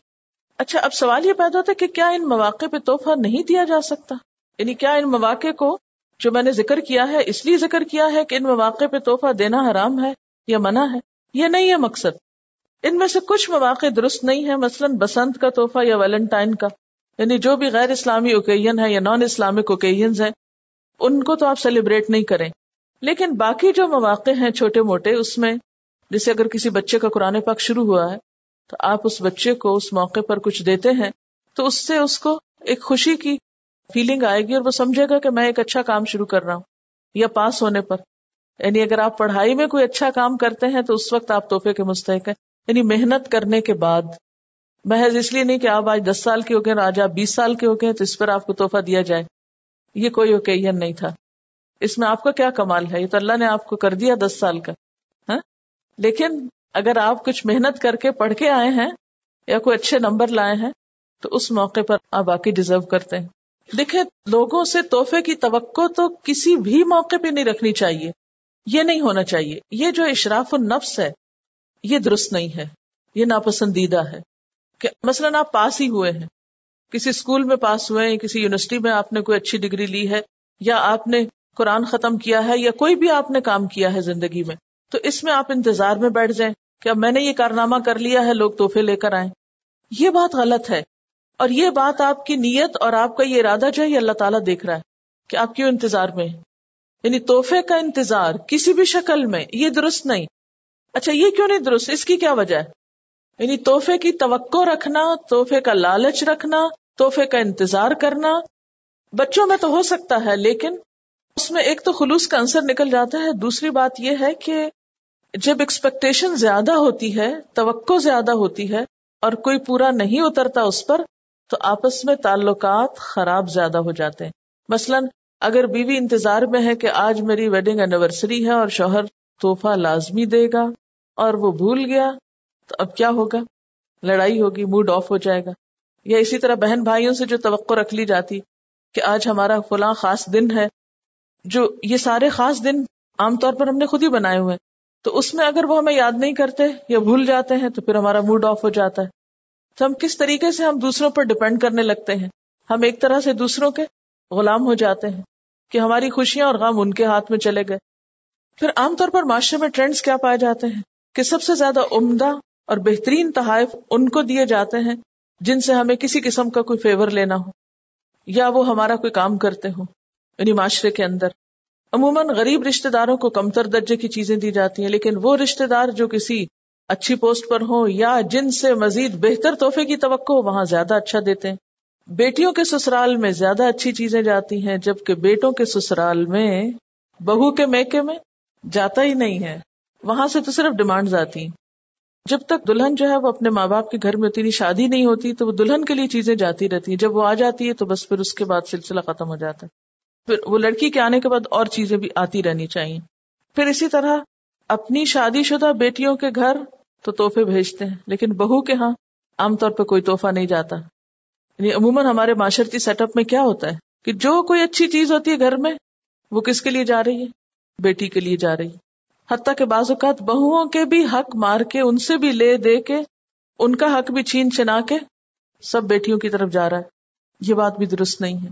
اچھا اب سوال یہ پیدا ہوتا ہے کہ کیا ان مواقع پہ تحفہ نہیں دیا جا سکتا؟ یعنی کیا ان مواقع کو جو میں نے ذکر کیا ہے، اس لیے ذکر کیا ہے کہ ان مواقع پہ تحفہ دینا حرام ہے یا منع ہے؟ یہ نہیں ہے مقصد۔ ان میں سے کچھ مواقع درست نہیں ہے مثلاً بسنت کا تحفہ یا ویلنٹائن کا۔ یعنی جو بھی غیر اسلامی اوکیزن ہے یا نان اسلامک اوکیزنز ہیں، ان کو تو آپ سیلیبریٹ نہیں کریں۔ لیکن باقی جو مواقع ہیں چھوٹے موٹے، اس میں جیسے اگر کسی بچے کا قرآن پاک شروع ہوا ہے، تو آپ اس بچے کو اس موقع پر کچھ دیتے ہیں، تو اس سے اس کو ایک خوشی کی فیلنگ آئے گی اور وہ سمجھے گا کہ میں ایک اچھا کام شروع کر رہا ہوں یا پاس ہونے پر۔ یعنی اگر آپ پڑھائی میں کوئی اچھا کام کرتے ہیں، تو اس وقت آپ تحفے کے مستحق ہیں۔ یعنی محنت کرنے کے بعد، محض اس لیے نہیں کہ آپ آج دس سال کے ہو گئے آج آپ بیس سال کے ہو گئے تو اس پر آپ کو تحفہ دیا جائے۔ یہ کوئی اوکیزن نہیں تھا۔ اس میں آپ کا کیا کمال ہے؟ یہ تو اللہ نے آپ کو کر دیا دس سال کا۔ ہاں؟ لیکن اگر آپ کچھ محنت کر کے پڑھ کے آئے ہیں یا کوئی اچھے نمبر لائے ہیں، تو اس موقع پر آپ باقی ڈیزرو کرتے ہیں۔ دیکھیں، لوگوں سے تحفے کی توقع تو کسی بھی موقع پہ نہیں رکھنی چاہیے۔ یہ نہیں ہونا چاہیے۔ یہ جو اشراف النفس ہے یہ درست نہیں ہے، یہ ناپسندیدہ ہے کہ مثلاً آپ پاس ہی ہوئے ہیں، کسی اسکول میں پاس ہوئے ہیں، کسی یونیورسٹی میں آپ نے کوئی اچھی ڈگری لی ہے، یا آپ نے قرآن ختم کیا ہے، یا کوئی بھی آپ نے کام کیا ہے زندگی میں، تو اس میں آپ انتظار میں بیٹھ جائیں کہ اب میں نے یہ کارنامہ کر لیا ہے، لوگ تحفے لے کر آئے یہ بات غلط ہے۔ اور یہ بات آپ کی نیت اور آپ کا یہ ارادہ جو ہے، یہ اللہ تعالیٰ دیکھ رہا ہے کہ آپ کیوں انتظار میں یعنی تحفے کا انتظار کسی بھی شکل میں، یہ درست نہیں۔ اچھا یہ کیوں نہیں درست؟ اس کی کیا وجہ ہے؟ یعنی تحفے کی توقع رکھنا، تحفے کا لالچ رکھنا، تحفے کا انتظار کرنا بچوں میں تو ہو سکتا ہے، لیکن اس میں ایک تو خلوص کا انصر نکل جاتا ہے۔ دوسری بات یہ ہے کہ جب ایکسپیکٹیشن زیادہ ہوتی ہے، توقع زیادہ ہوتی ہے اور کوئی پورا نہیں اترتا اس پر، تو آپس میں تعلقات خراب زیادہ ہو جاتے ہیں۔ مثلاً، اگر بیوی انتظار میں ہے کہ آج میری ویڈنگ اینیورسری ہے اور شوہر توحفہ لازمی دے گا اور وہ بھول گیا تو اب کیا ہوگا؟ لڑائی ہوگی موڈ آف ہو جائے گا۔ یا اسی طرح بہن بھائیوں سے جو توقع رکھ لی جاتی کہ آج ہمارا فلاں خاص دن ہے، جو یہ سارے خاص دن عام طور پر ہم نے خود ہی بنائے ہوئے تو اس میں اگر وہ ہمیں یاد نہیں کرتے یا بھول جاتے ہیں تو پھر ہمارا موڈ آف ہو جاتا ہے۔ تو ہم کس طریقے سے ہم دوسروں پر ڈپینڈ کرنے لگتے ہیں؟ ہم ایک طرح سے دوسروں کے غلام ہو جاتے ہیں کہ ہماری خوشیاں اور غم ان کے ہاتھ میں چلے گئے۔ پھر عام طور پر معاشرے میں ٹرینڈز کیا پائے جاتے ہیں؟ کہ سب سے زیادہ عمدہ اور بہترین تحائف ان کو دیے جاتے ہیں جن سے ہمیں کسی قسم کا کوئی فیور لینا ہو، یا وہ ہمارا کوئی کام کرتے ہوں یعنی معاشرے کے اندر۔ عموماً غریب رشتے داروں کو کمتر درجے کی چیزیں دی جاتی ہیں، لیکن وہ رشتے دار جو کسی اچھی پوسٹ پر ہوں یا جن سے مزید بہتر تحفے کی توقع ہو، وہاں زیادہ اچھا دیتے ہیں۔ بیٹیوں کے سسرال میں زیادہ اچھی چیزیں جاتی ہیں، جبکہ بیٹوں کے سسرال میں بہو کے میکے میں جاتا ہی نہیں ہے۔ وہاں سے تو صرف ڈیمانڈ آتی ہیں۔ جب تک دلہن جو ہے وہ اپنے ماں باپ کے گھر میں اتنی شادی نہیں ہوتی تو وہ دلہن کے لیے چیزیں جاتی رہتی ہیں۔ جب وہ آ جاتی ہے تو بس پھر اس کے بعد سلسلہ ختم ہو جاتا ہے۔ پھر وہ لڑکی کے آنے کے بعد اور چیزیں بھی آتی رہنی چاہیے۔ پھر اسی طرح اپنی شادی شدہ بیٹیوں کے گھر تو تحفے بھیجتے ہیں، لیکن بہو کے ہاں عام طور پہ کوئی تحفہ نہیں جاتا۔ یعنی عموماً ہمارے معاشرتی سیٹ اپ میں کیا ہوتا ہے کہ جو کوئی اچھی چیز ہوتی ہے گھر میں، وہ کس کے لیے جا رہی ہے؟ بیٹی کے لیے جا رہی ہے۔ حتیٰ کہ بعض اوقات بہوؤں کے بھی حق مار کے ان سے بھی لے دے کے ان کا حق بھی چھین چنا کے سب بیٹیوں کی طرف جا رہا ہے۔ یہ بات بھی درست نہیں ہے۔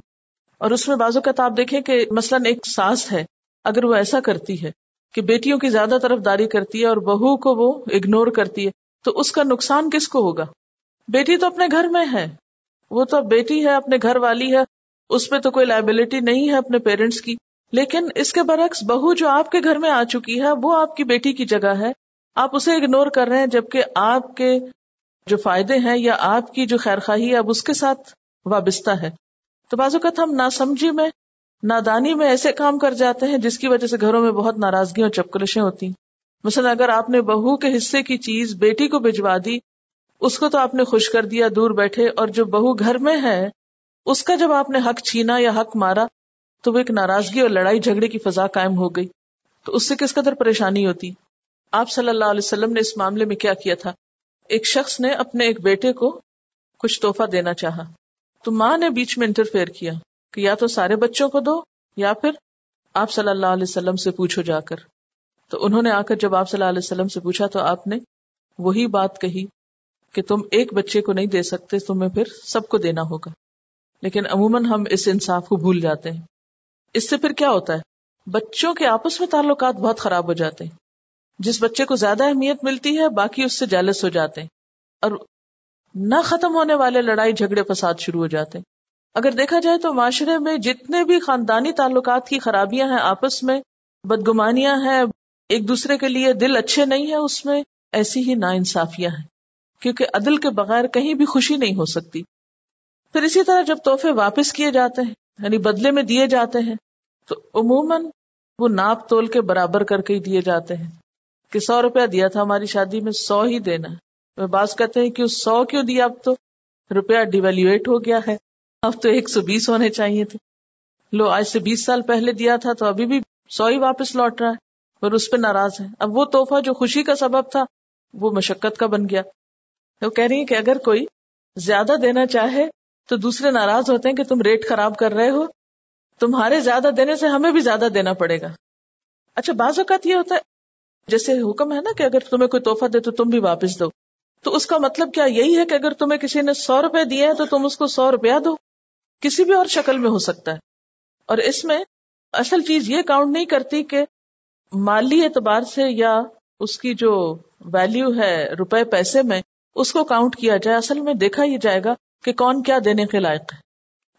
اور اس میں بعض اوقات آپ دیکھیں کہ مثلاً ایک ساس ہے، اگر وہ ایسا کرتی ہے کہ بیٹیوں کی زیادہ طرف داری کرتی ہے اور بہو کو وہ اگنور کرتی ہے، تو اس کا نقصان کس کو ہوگا؟ بیٹی تو اپنے گھر میں ہے۔ وہ تو اب بیٹی ہے، اپنے گھر والی ہے، اس پہ تو کوئی لائبلٹی نہیں ہے اپنے پیرنٹس کی۔ لیکن اس کے برعکس بہو جو آپ کے گھر میں آ چکی ہے، وہ آپ کی بیٹی کی جگہ ہے۔ آپ اسے اگنور کر رہے ہیں جبکہ آپ کے جو فائدے ہیں یا آپ کی جو خیر خواہی ہے، اب اس کے ساتھ وابستہ ہے۔ تو بعض اوقات ہم ناسمجھی میں، نادانی میں ایسے کام کر جاتے ہیں جس کی وجہ سے گھروں میں بہت ناراضگی اور چپکلشیں ہوتی ہیں۔ مثلا اگر آپ نے بہو کے حصے کی چیز بیٹی کو بھجوا دی، اس کو تو آپ نے خوش کر دیا، دور بیٹھے، اور جو بہو گھر میں ہے، اس کا جب آپ نے حق چھینا یا حق مارا تو وہ ایک ناراضگی اور لڑائی جھگڑے کی فضا قائم ہو گئی۔ تو اس سے کس قدر پریشانی ہوتی؟ آپ صلی اللہ علیہ وسلم نے اس معاملے میں کیا کیا تھا؟ ایک شخص نے اپنے ایک بیٹے کو کچھ توحفہ دینا چاہا۔ تو ماں نے بیچ میں انٹرفیئر کیا کہ یا تو سارے بچوں کو دو یا پھر آپ صلی اللہ علیہ وسلم سے پوچھو جا کر۔ تو انہوں نے آ کر جب آپ صلی اللہ علیہ وسلم سے پوچھا تو آپ نے وہی بات کہی کہ تم ایک بچے کو نہیں دے سکتے، تمہیں پھر سب کو دینا ہوگا۔ لیکن عموماً ہم اس انصاف کو بھول جاتے ہیں۔ اس سے پھر کیا ہوتا ہے؟ بچوں کے آپس میں تعلقات بہت خراب ہو جاتے ہیں۔ جس بچے کو زیادہ اہمیت ملتی ہے، باقی اس سے جیلس ہو جاتے ہیں۔ اور نہ ختم ہونے والے لڑائی جھگڑے فساد شروع ہو جاتے ہیں۔ اگر دیکھا جائے تو معاشرے میں جتنے بھی خاندانی تعلقات کی خرابیاں ہیں آپس میں، بدگمانیاں ہیں، ایک دوسرے کے لیے دل اچھے نہیں ہے اس میں ایسی ہی نا انصافیاں ہیں۔ کیونکہ عدل کے بغیر کہیں بھی خوشی نہیں ہو سکتی۔ پھر اسی طرح جب تحفے واپس کیے جاتے ہیں یعنی بدلے میں دیے جاتے ہیں، تو عموماً وہ ناپ تول کے برابر کر کے ہی دیے جاتے ہیں۔ کہ سو روپیہ دیا تھا ہماری شادی میں، سو ہی دینا۔ ہے بات کہتے ہیں کہ سو کیوں دیا اب تو؟ روپیہ ڈیویلویٹ ہو گیا ہے۔ اب تو ایک سو بیس ہونے چاہیے تھے۔ لو، آج سے بیس سال پہلے دیا تھا تو ابھی بھی سو ہی واپس لوٹ رہا ہے۔ اور اس پہ ناراض ہے۔ اب وہ توحفہ جو خوشی کا سبب تھا، وہ مشقت کا بن گیا۔ وہ کہہ رہی ہیں کہ اگر کوئی زیادہ دینا چاہے تو دوسرے ناراض ہوتے ہیں کہ تم ریٹ خراب کر رہے ہو۔ تمہارے زیادہ دینے سے ہمیں بھی زیادہ دینا پڑے گا۔ اچھا بعض اوقات یہ ہوتا ہے، جیسے حکم ہے نا کہ اگر تمہیں کوئی توحفہ دے تو تم بھی واپس دو۔ تو اس کا مطلب کیا یہی ہے کہ اگر تمہیں کسی نے سو روپے دیے ہیں تو تم اس کو سو روپیہ دو۔ کسی بھی اور شکل میں ہو سکتا ہے۔ اور اس میں اصل چیز یہ کاؤنٹ نہیں کرتی کہ مالی اعتبار سے یا اس کی جو ویلو ہے روپے پیسے میں، اس کو کاؤنٹ کیا جائے۔ اصل میں دیکھا ہی جائے گا کہ کون کیا دینے کے لائق ہے؟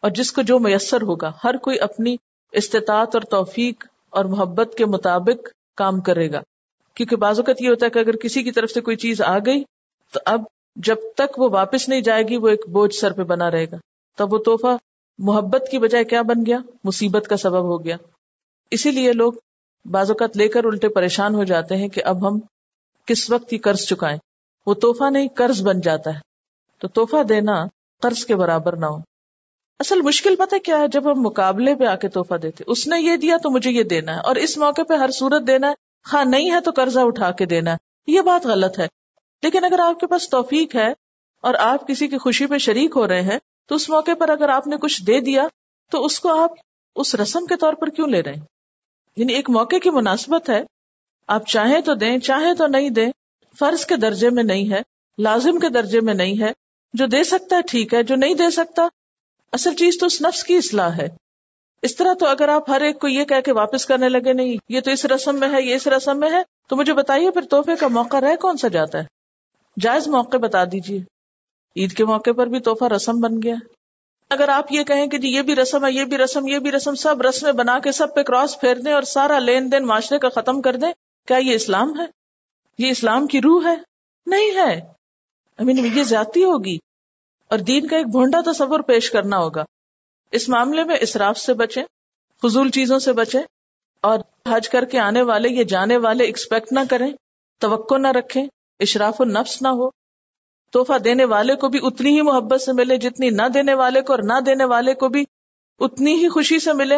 اور جس کو جو میسر ہوگا، ہر کوئی اپنی استطاعت اور توفیق اور محبت کے مطابق کام کرے گا۔ کیونکہ بعض اوقات یہ ہوتا ہے کہ اگر کسی کی طرف سے کوئی چیز آ گئی، تو اب جب تک وہ واپس نہیں جائے گی، وہ ایک بوجھ سر پہ بنا رہے گا۔ تب وہ توحفہ محبت کی بجائے کیا بن گیا؟ مصیبت کا سبب ہو گیا۔ اسی لیے لوگ بعض اوقات لے کر الٹے پریشان ہو جاتے ہیں کہ اب ہم کس وقت ہی قرض چکائیں۔ وہ توحفہ نہیں، قرض بن جاتا ہے۔ تو توحفہ دینا قرض کے برابر نہ ہو۔ اصل مشکل پتہ کیا ہے؟ جب ہم مقابلے پہ آ کے توحفہ دیتے، اس نے یہ دیا تو مجھے یہ دینا ہے، اور اس موقع پہ ہر صورت دینا ہے ہاں نہیں ہے تو قرضہ اٹھا کے دینا ہے۔ یہ بات غلط ہے۔ لیکن اگر آپ کے پاس توفیق ہے اور آپ کسی کی خوشی پہ شریک ہو رہے ہیں، تو اس موقع پر اگر آپ نے کچھ دے دیا، تو اس کو آپ اس رسم کے طور پر کیوں لے رہے ہیں؟ یعنی ایک موقع کی مناسبت ہے، آپ چاہیں تو دیں، چاہیں تو نہیں دیں، فرض کے درجے میں نہیں ہے، لازم کے درجے میں نہیں ہے جو دے سکتا ہے ٹھیک ہے، جو نہیں دے سکتا، اصل چیز تو اس نفس کی اصلاح ہے۔ اس طرح تو اگر آپ ہر ایک کو یہ کہہ کے واپس کرنے لگے، نہیں، یہ تو اس رسم میں ہے، یہ اس رسم میں ہے، تو مجھے بتائیے پھر تحفے کا موقع رہ کون سا جاتا ہے؟ جائز موقع بتا دیجیے عید کے موقع پر بھی تحفہ رسم بن گیا۔ اگر آپ یہ کہیں کہ جی یہ بھی رسم ہے، یہ بھی رسم، یہ بھی رسم، سب رسمیں بنا کے سب پہ کراس پھیر دیں اور سارا لین دین معاشرے کا ختم کر دیں، کیا یہ اسلام ہے؟ یہ اسلام کی روح ہے؟ نہیں ہے۔ یہ زیادتی ہوگی۔ اور دین کا ایک بھونڈا تصور پیش کرنا ہوگا۔ اس معاملے میں اسراف سے بچیں، فضول چیزوں سے بچیں، اور حج کر کے آنے والے یا جانے والے ایکسپیکٹ نہ کریں، توقع نہ رکھیں، اشراف و نفس نہ ہو۔ توحفہ دینے والے کو بھی اتنی ہی محبت سے ملے جتنی نہ دینے والے کو اور نہ دینے والے کو بھی اتنی ہی خوشی سے ملے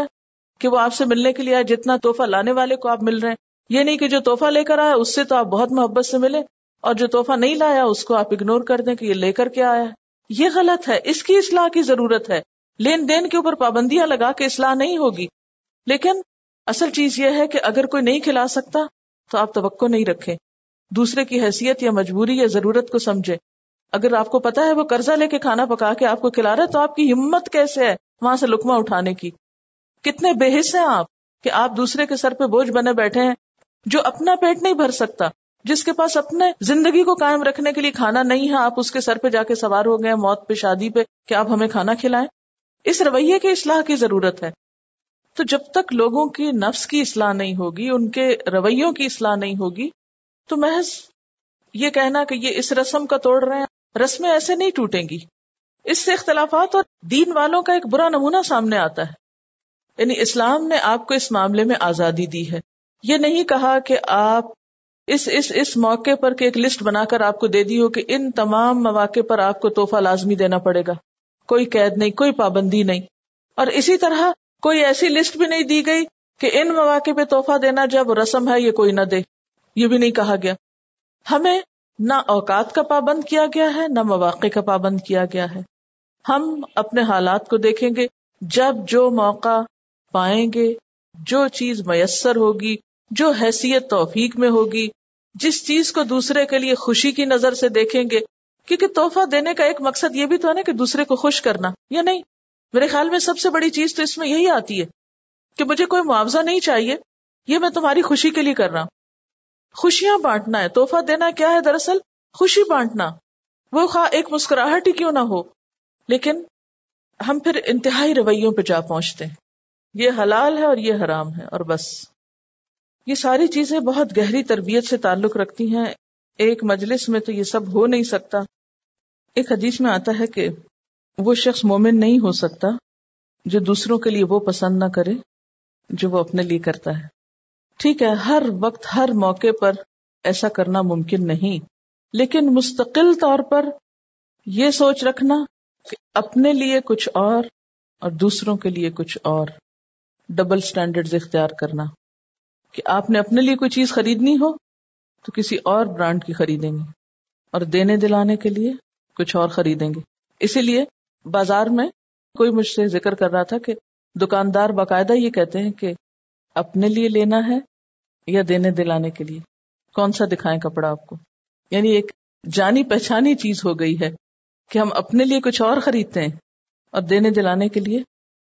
کہ وہ آپ سے ملنے کے لیے آئے۔ جتنا توحفہ لانے والے کو آپ مل رہے ہیں۔ یہ نہیں کہ جو توحفہ لے کر آیا، اس سے تو آپ بہت محبت سے ملے۔ اور جو توحفہ نہیں لایا اس کو آپ اگنور کر دیں کہ یہ لے کر کے آیا یہ غلط ہے۔ اس کی اصلاح کی ضرورت ہے۔ لین دین کے اوپر پابندیاں لگا کے اصلاح نہیں ہوگی۔ لیکن اصل چیز یہ ہے کہ اگر کوئی نہیں کھلا سکتا تو آپ توقع نہیں رکھیں۔ دوسرے کی حیثیت یا مجبوری یا ضرورت کو سمجھے اگر آپ کو پتا ہے وہ قرضہ لے کے کھانا پکا کے آپ کو کھلا رہے تو آپ کی ہمت کیسے ہے وہاں سے لکما اٹھانے کی؟ کتنے بے حص ہیں آپ کہ آپ دوسرے کے سر پہ بوجھ بنے بیٹھے ہیں جو اپنا پیٹ نہیں بھر سکتا۔ جس کے پاس اپنے زندگی کو قائم رکھنے کے لیے کھانا نہیں ہے، آپ اس کے سر پہ جا کے سوار ہو گئے، موت پہ، شادی پہ، کہ آپ ہمیں کھانا کھلائیں۔ اس رویے کی اصلاح کی ضرورت ہے۔ تو جب تک لوگوں کی نفس کی اصلاح نہیں ہوگی، ان کے رویوں کی اصلاح نہیں ہوگی، تو محض یہ کہنا کہ یہ اس رسم کا توڑ رہے ہیں، رسمیں ایسے نہیں ٹوٹیں گی۔ اس سے اختلافات اور دین والوں کا ایک برا نمونہ سامنے آتا ہے۔ یعنی اسلام نے آپ کو اس معاملے میں آزادی دی ہے۔ یہ نہیں کہا کہ آپ اس اس اس موقع پر ایک لسٹ بنا کر آپ کو دے دی ہو کہ ان تمام مواقع پر آپ کو توحفہ لازمی دینا پڑے گا۔ کوئی قید نہیں، کوئی پابندی نہیں۔ اور اسی طرح کوئی ایسی لسٹ بھی نہیں دی گئی کہ ان مواقع پہ توحفہ دینا جب رسم ہے یہ کوئی نہ دے۔ یہ بھی نہیں کہا گیا۔ ہمیں نہ اوقات کا پابند کیا گیا ہے، نہ مواقع کا پابند کیا گیا ہے۔ ہم اپنے حالات کو دیکھیں گے۔ جب جو موقع پائیں گے، جو چیز میسر ہوگی جو حیثیت توفیق میں ہوگی، جس چیز کو دوسرے کے لیے خوشی کی نظر سے دیکھیں گے، کیونکہ تحفہ دینے کا ایک مقصد یہ بھی تو ہے نا کہ دوسرے کو خوش کرنا، یا نہیں؟ میرے خیال میں سب سے بڑی چیز تو اس میں یہی آتی ہے کہ مجھے کوئی معاوضہ نہیں چاہیے، یہ میں تمہاری خوشی کے لیے کر رہا ہوں۔ خوشیاں بانٹنا ہے، تحفہ دینا کیا ہے دراصل؟ خوشی بانٹنا۔ وہ خواہ ایک مسکراہٹ ہی کیوں نہ ہو، لیکن ہم پھر انتہائی رویوں پہ جا پہنچتے ہیں۔ یہ حلال ہے اور یہ حرام ہے، اور بس۔ یہ ساری چیزیں بہت گہری تربیت سے تعلق رکھتی ہیں۔ ایک مجلس میں تو یہ سب ہو نہیں سکتا۔ ایک حدیث میں آتا ہے کہ وہ شخص مومن نہیں ہو سکتا جو دوسروں کے لیے وہ پسند نہ کرے، جو وہ اپنے لیے کرتا ہے۔ ٹھیک ہے، ہر وقت، ہر موقع پر ایسا کرنا ممکن نہیں۔ لیکن مستقل طور پر یہ سوچ رکھنا کہ اپنے لیے کچھ اور اور دوسروں کے لیے کچھ اور۔ ڈبل سٹینڈرڈ اختیار کرنا۔ کہ آپ نے اپنے لیے کوئی چیز خریدنی ہو تو کسی اور برانڈ کی خریدیں گے اور دینے دلانے کے لیے کچھ اور خریدیں گے۔ اسی لیے بازار میں کوئی مجھ سے ذکر کر رہا تھا کہ دکاندار باقاعدہ یہ کہتے ہیں کہ اپنے لیے لینا ہے یا دینے دلانے کے لیے۔ کون سا دکھائیں کپڑا آپ کو؟ یعنی ایک جانی پہچانی چیز ہو گئی ہے کہ ہم اپنے لیے کچھ اور خریدتے ہیں اور دینے دلانے کے لیے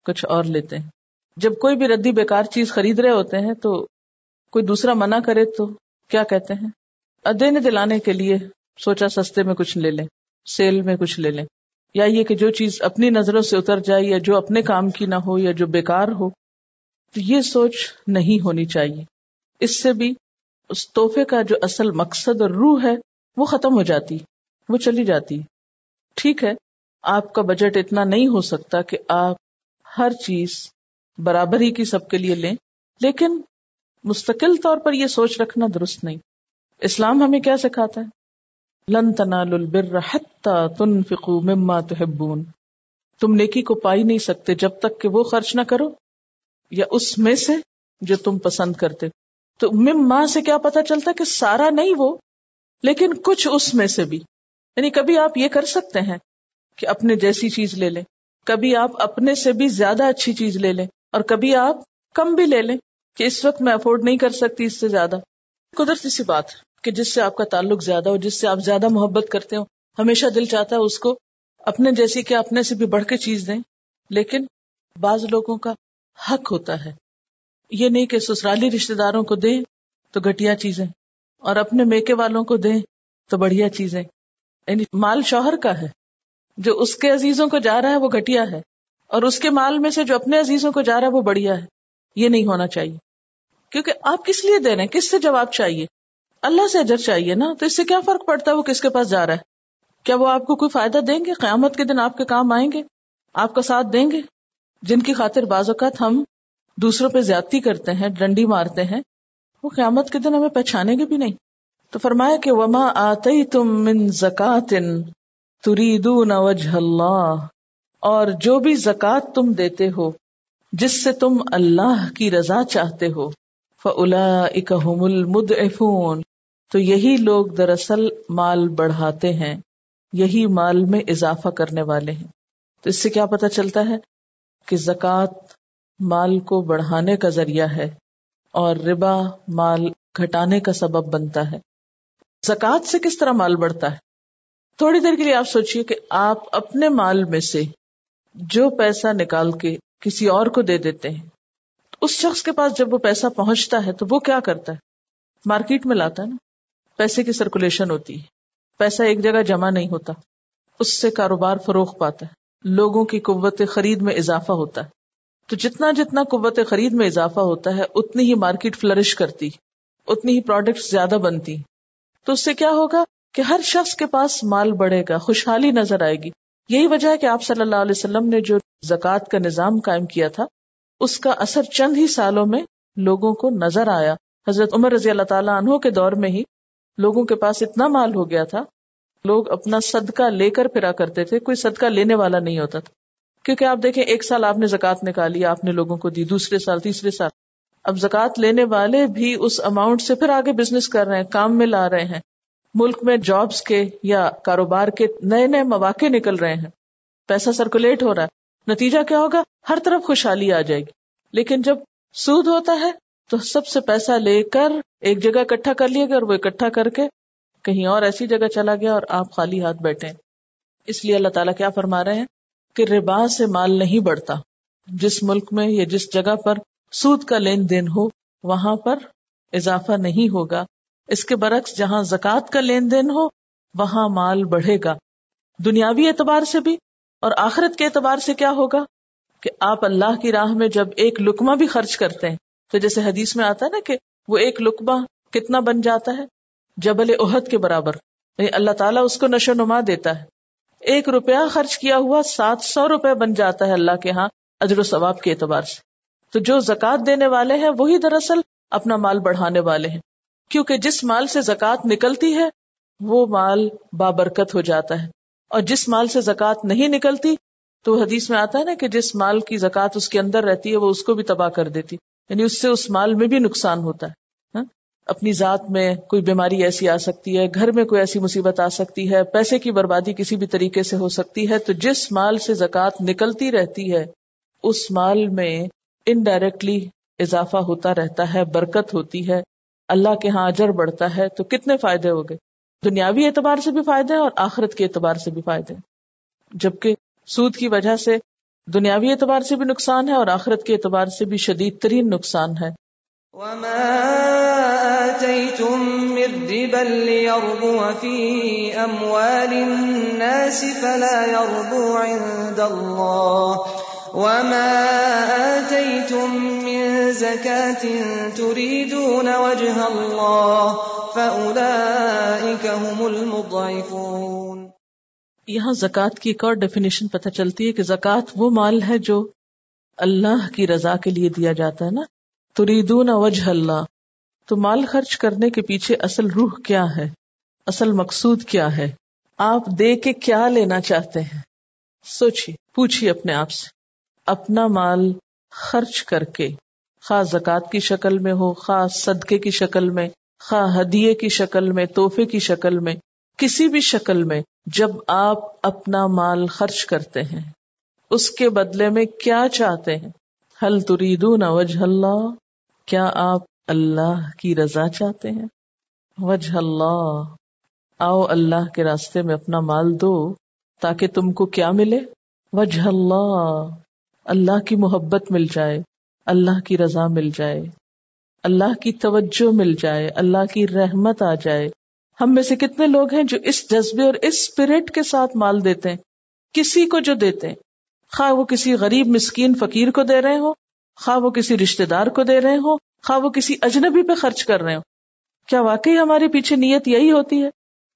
کچھ اور لیتے ہیں۔ جب کوئی بھی ردی بیکار چیز خرید رہے ہوتے ہیں تو کوئی دوسرا منع کرے تو کیا کہتے ہیں؟ ادین دلانے کے لیے سوچا سستے میں کچھ لے لیں، سیل میں کچھ لے لیں، یا یہ کہ جو چیز اپنی نظروں سے اتر جائے یا جو اپنے کام کی نہ ہو یا جو بیکار ہو، تو یہ سوچ نہیں ہونی چاہیے۔ اس سے بھی اس تحفے کا جو اصل مقصد اور روح ہے، وہ ختم ہو جاتی، وہ چلی جاتی۔ ٹھیک ہے، آپ کا بجٹ اتنا نہیں ہو سکتا کہ آپ ہر چیز برابری کی سب کے لیے لیں، لیکن مستقل طور پر یہ سوچ رکھنا درست نہیں۔ اسلام ہمیں کیا سکھاتا ہے؟ لن تنالوا البر حتى تنفقوا مما تحبون۔ تم نیکی کو پائی نہیں سکتے جب تک کہ وہ خرچ نہ کرو، یا اس میں سے جو تم پسند کرتے۔ تو مما سے کیا پتا چلتا کہ سارا نہیں وہ، لیکن کچھ اس میں سے بھی۔ یعنی کبھی آپ یہ کر سکتے ہیں کہ اپنے جیسی چیز لے لیں، کبھی آپ اپنے سے بھی زیادہ اچھی چیز لے لیں، اور کبھی آپ کم بھی لے لیں۔ کہ اس وقت میں افورڈ نہیں کر سکتی اس سے زیادہ۔ قدرتی سی بات کہ جس سے آپ کا تعلق زیادہ ہو، جس سے آپ زیادہ محبت کرتے ہو، ہمیشہ دل چاہتا ہے اس کو اپنے جیسی کہ اپنے سے بھی بڑھ کے چیز دیں۔ لیکن بعض لوگوں کا حق ہوتا ہے۔ یہ نہیں کہ سسرالی رشتے داروں کو دیں تو گٹیا چیزیں اور اپنے میکے والوں کو دیں تو بڑھیا چیزیں۔ یعنی مال شوہر کا ہے۔ جو اس کے عزیزوں کو جا رہا ہے وہ گٹیا ہے اور اس کے مال میں سے جو اپنے عزیزوں کو جا رہا ہے وہ بڑھیا ہے۔ یہ نہیں ہونا چاہیے۔ کیونکہ آپ کس لیے دے رہے ہیں؟ کس سے جواب چاہیے؟ اللہ سے اجر چاہیے نا؟ تو اس سے کیا فرق پڑتا ہے؟ وہ کس کے پاس جا رہا ہے؟ کیا وہ آپ کو کوئی فائدہ دیں گے؟ قیامت کے دن آپ کے کام آئیں گے؟ آپ کا ساتھ دیں گے؟ جن کی خاطر بعض اوقات ہم دوسروں پہ زیادتی کرتے ہیں، ڈنڈی مارتے ہیں، وہ قیامت کے دن ہمیں پہچانیں گے بھی نہیں۔ تو فرمایا کہ وما آتی تم من زکات تریدون وجہ اللہ اور جو بھی زکات تم دیتے ہو جس سے تم اللہ کی رضا چاہتے ہو۔ فلا اکم المد تو یہی لوگ دراصل مال بڑھاتے ہیں، یہی مال میں اضافہ کرنے والے ہیں۔ تو اس سے کیا پتا چلتا ہے کہ زکوٰۃ مال کو بڑھانے کا ذریعہ ہے اور ربا مال گھٹانے کا سبب بنتا ہے۔ زکوٰۃ سے کس طرح مال بڑھتا ہے؟ تھوڑی دیر کے لیے آپ سوچیے کہ آپ اپنے مال میں سے جو پیسہ نکال کے کسی اور کو دے دیتے ہیں۔ اس شخص کے پاس جب وہ پیسہ پہنچتا ہے تو وہ کیا کرتا ہے؟ مارکیٹ میں لاتا ہے نا۔ پیسے کی سرکولیشن ہوتی ہے۔ پیسہ ایک جگہ جمع نہیں ہوتا۔ اس سے کاروبار فروغ پاتا ہے۔ لوگوں کی قوت خرید میں اضافہ ہوتا ہے۔ تو جتنا جتنا قوت خرید میں اضافہ ہوتا ہے، اتنی ہی مارکیٹ فلرش کرتی اتنی ہی پروڈکٹ زیادہ بنتی تو اس سے کیا ہوگا کہ ہر شخص کے پاس مال بڑھے گا، خوشحالی نظر آئے گی۔ یہی وجہ ہے کہ آپ صلی اللہ علیہ وسلم نے جو زکوٰۃ کا نظام قائم کیا تھا، اس کا اثر چند ہی سالوں میں لوگوں کو نظر آیا۔ حضرت عمر رضی اللہ تعالیٰ عنہ کے دور میں ہی لوگوں کے پاس اتنا مال ہو گیا تھا، لوگ اپنا صدقہ لے کر پھرا کرتے تھے، کوئی صدقہ لینے والا نہیں ہوتا تھا۔ کیونکہ آپ دیکھیں، ایک سال آپ نے زکات نکالی، آپ نے لوگوں کو دی، دوسرے سال، تیسرے سال۔ اب زکات لینے والے بھی اس اماؤنٹ سے پھر آگے بزنس کر رہے ہیں، کام میں لا رہے ہیں۔ ملک میں جابس کے یا کاروبار کے نئے نئے مواقع نکل رہے ہیں۔ پیسہ سرکولیٹ ہو رہا ہے۔ نتیجہ کیا ہوگا؟ ہر طرف خوشحالی آ جائے گی۔ لیکن جب سود ہوتا ہے تو سب سے پیسہ لے کر ایک جگہ اکٹھا کر لیا گیا اور وہ اکٹھا کر کے کہیں اور ایسی جگہ چلا گیا اور آپ خالی ہاتھ بیٹھے اس لیے اللہ تعالیٰ کیا فرما رہے ہیں؟ کہ ربا سے مال نہیں بڑھتا۔ جس ملک میں یا جس جگہ پر سود کا لین دین ہو، وہاں پر اضافہ نہیں ہوگا۔ اس کے برعکس جہاں زکوٰۃ کا لین دین ہو، وہاں مال بڑھے گا۔ دنیاوی اعتبار سے بھی، اور آخرت کے اعتبار سے کیا ہوگا؟ کہ آپ اللہ کی راہ میں جب ایک لکما بھی خرچ کرتے ہیں، تو جیسے حدیث میں آتا ہے نا کہ وہ ایک لکما کتنا بن جاتا ہے؟ جبل عہد کے برابر۔ یعنی اللہ تعالیٰ اس کو نشو نما دیتا ہے۔ ایک روپیہ خرچ کیا ہوا، سات سو روپے بن جاتا ہے اللہ کے ہاں اجر و ثواب کے اعتبار سے۔ تو جو زکات دینے والے ہیں، وہی دراصل اپنا مال بڑھانے والے ہیں۔ کیونکہ جس مال سے زکات نکلتی ہے، وہ مال بابرکت ہو جاتا ہے۔ اور جس مال سے زکات نہیں نکلتی، تو حدیث میں آتا ہے نا کہ جس مال کی زکات اس کے اندر رہتی ہے، وہ اس کو بھی تباہ کر دیتی۔ یعنی اس سے اس مال میں بھی نقصان ہوتا ہے۔ ہاں؟ اپنی ذات میں کوئی بیماری ایسی آ سکتی ہے، گھر میں کوئی ایسی مصیبت آ سکتی ہے، پیسے کی بربادی کسی بھی طریقے سے ہو سکتی ہے، تو جس مال سے زکات نکلتی رہتی ہے، اس مال میں انڈائریکٹلی اضافہ ہوتا رہتا ہے، برکت ہوتی ہے۔ اللہ کے ہاں اجر بڑھتا ہے تو کتنے فائدے ہو گئے؟ دنیاوی اعتبار سے بھی فائدے اور آخرت کے اعتبار سے بھی فائدے جبکہ سود کی وجہ سے دنیاوی اعتبار سے بھی نقصان ہے اور آخرت کے اعتبار سے بھی شدید ترین نقصان ہے۔
وما آتيتم من ربا ليربو في أموال الناس فلا يربو عند الله وما آتيتم زكاة تريدون وجه الله فأولئك هم المضعفون
یہاں زکوٰۃ کی ایک اور ڈیفینیشن پتہ چلتی ہے کہ زکوٰۃ وہ مال ہے جو اللہ کی رضا کے لیے دیا جاتا ہے نا؟ تریدون وجہ اللہ تو مال خرچ کرنے کے پیچھے اصل روح کیا ہے؟ اصل مقصود کیا ہے؟ آپ دے کے کیا لینا چاہتے ہیں؟ سوچیے، پوچھیے اپنے آپ سے۔ اپنا مال خرچ کر کے۔ خاص زکوٰۃ کی شکل میں ہو خاص صدقے کی شکل میں، خواہ ہدیے کی شکل میں، تحفے کی شکل میں، کسی بھی شکل میں جب آپ اپنا مال خرچ کرتے ہیں، اس کے بدلے میں کیا چاہتے ہیں؟ حل تریدون وجہ اللہ؟ کیا آپ اللہ کی رضا چاہتے ہیں؟ وجہ اللہ۔ آؤ اللہ کے راستے میں اپنا مال دو تاکہ تم کو کیا ملے؟ وجہ اللہ۔ اللہ کی محبت مل جائے۔ اللہ کی رضا مل جائے، اللہ کی توجہ مل جائے، اللہ کی رحمت آ جائے۔ ہم میں سے کتنے لوگ ہیں جو اس جذبے اور اس اسپرٹ کے ساتھ مال دیتے ہیں، کسی کو جو دیتے ہیں۔ خواہ وہ کسی غریب، مسکین، فقیر کو دے رہے ہو خواہ وہ کسی رشتے دار کو دے رہے ہو خواہ وہ کسی اجنبی پہ خرچ کر رہے ہو کیا واقعی ہمارے پیچھے نیت یہی ہوتی ہے؟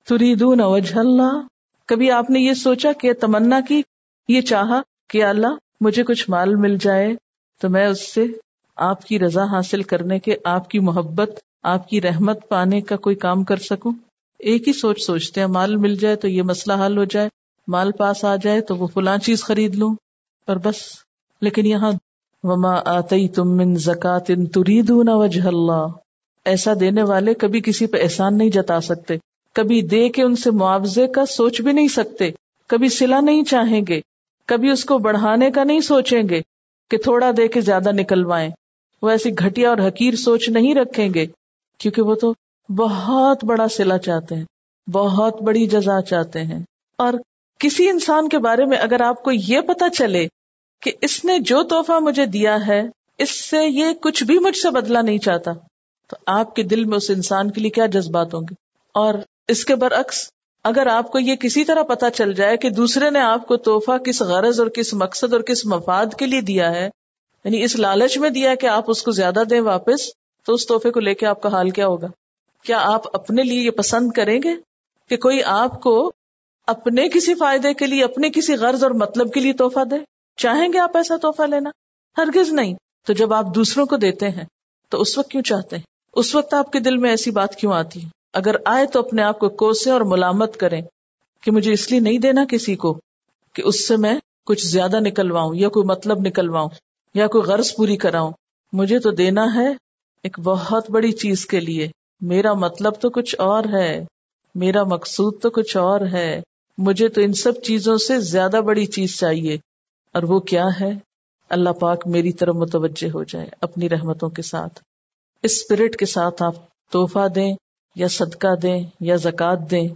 تریدون وجہ اللہ۔ کبھی آپ نے یہ سوچا کہ تمنا کی، یہ چاہا کہ اللہ مجھے کچھ مال مل جائے؟ تو میں اس سے آپ کی رضا حاصل کرنے کے آپ کی محبت، آپ کی رحمت پانے کا کوئی کام کر سکوں؟ ایک ہی سوچ سوچتے ہیں، مال مل جائے تو یہ مسئلہ حل ہو جائے، مال پاس آ جائے تو وہ فلاں چیز خرید لوں۔ پر بس، لیکن یہاں، وما آتی تم من زکات ان تریدون وجہ اللہ ایسا دینے والے کبھی کسی پہ احسان نہیں جتا سکتے۔ کبھی دے کے ان سے معاوضے کا سوچ بھی نہیں سکتے۔ کبھی سلا نہیں چاہیں گے۔ کبھی اس کو بڑھانے کا نہیں سوچیں گے۔ کہ تھوڑا دے کے زیادہ نکلوائیں۔ وہ ایسی گھٹیا اور حقیر سوچ نہیں رکھیں گے، کیونکہ وہ تو بہت بڑا سلا چاہتے ہیں، بہت بڑی جزا چاہتے ہیں۔ اور کسی انسان کے بارے میں اگر آپ کو یہ پتا چلے کہ اس نے جو توحفہ مجھے دیا ہے، اس سے یہ کچھ بھی مجھ سے بدلا نہیں چاہتا، تو آپ کے دل میں اس انسان کے لیے کیا جذبات ہوں گے؟ اور اس کے برعکس اگر آپ کو یہ کسی طرح پتا چل جائے کہ دوسرے نے آپ کو توحفہ کس غرض اور کس مقصد اور کس مفاد کے لیے دیا ہے یعنی اس لالچ میں دیا کہ آپ اس کو زیادہ دیں واپس، تو اس تحفے کو لے کے آپ کا حال کیا ہوگا؟ کیا آپ اپنے لیے یہ پسند کریں گے کہ کوئی آپ کو اپنے کسی فائدے کے لیے، اپنے کسی غرض اور مطلب کے لیے تحفہ دے؟ چاہیں گے آپ ایسا تحفہ لینا؟ ہرگز نہیں۔ تو جب آپ دوسروں کو دیتے ہیں، تو اس وقت کیوں چاہتے ہیں؟ اس وقت آپ کے دل میں ایسی بات کیوں آتی ہے؟ اگر آئے تو اپنے آپ کو کوسے اور ملامت کریں کہ مجھے اس لیے نہیں دینا کسی کو کہ اس سے میں کچھ زیادہ نکلواؤں یا کوئی مطلب نکلواؤں یا کوئی غرض پوری کراؤں۔ مجھے تو دینا ہے ایک بہت بڑی چیز کے لیے۔ میرا مطلب تو کچھ اور ہے۔ میرا مقصود تو کچھ اور ہے۔ مجھے تو ان سب چیزوں سے زیادہ بڑی چیز چاہیے۔ اور وہ کیا ہے؟ اللہ پاک میری طرف متوجہ ہو جائے اپنی رحمتوں کے ساتھ۔ اس اسپرٹ کے ساتھ آپ توحفہ دیں۔ یا صدقہ دیں یا زکات دیں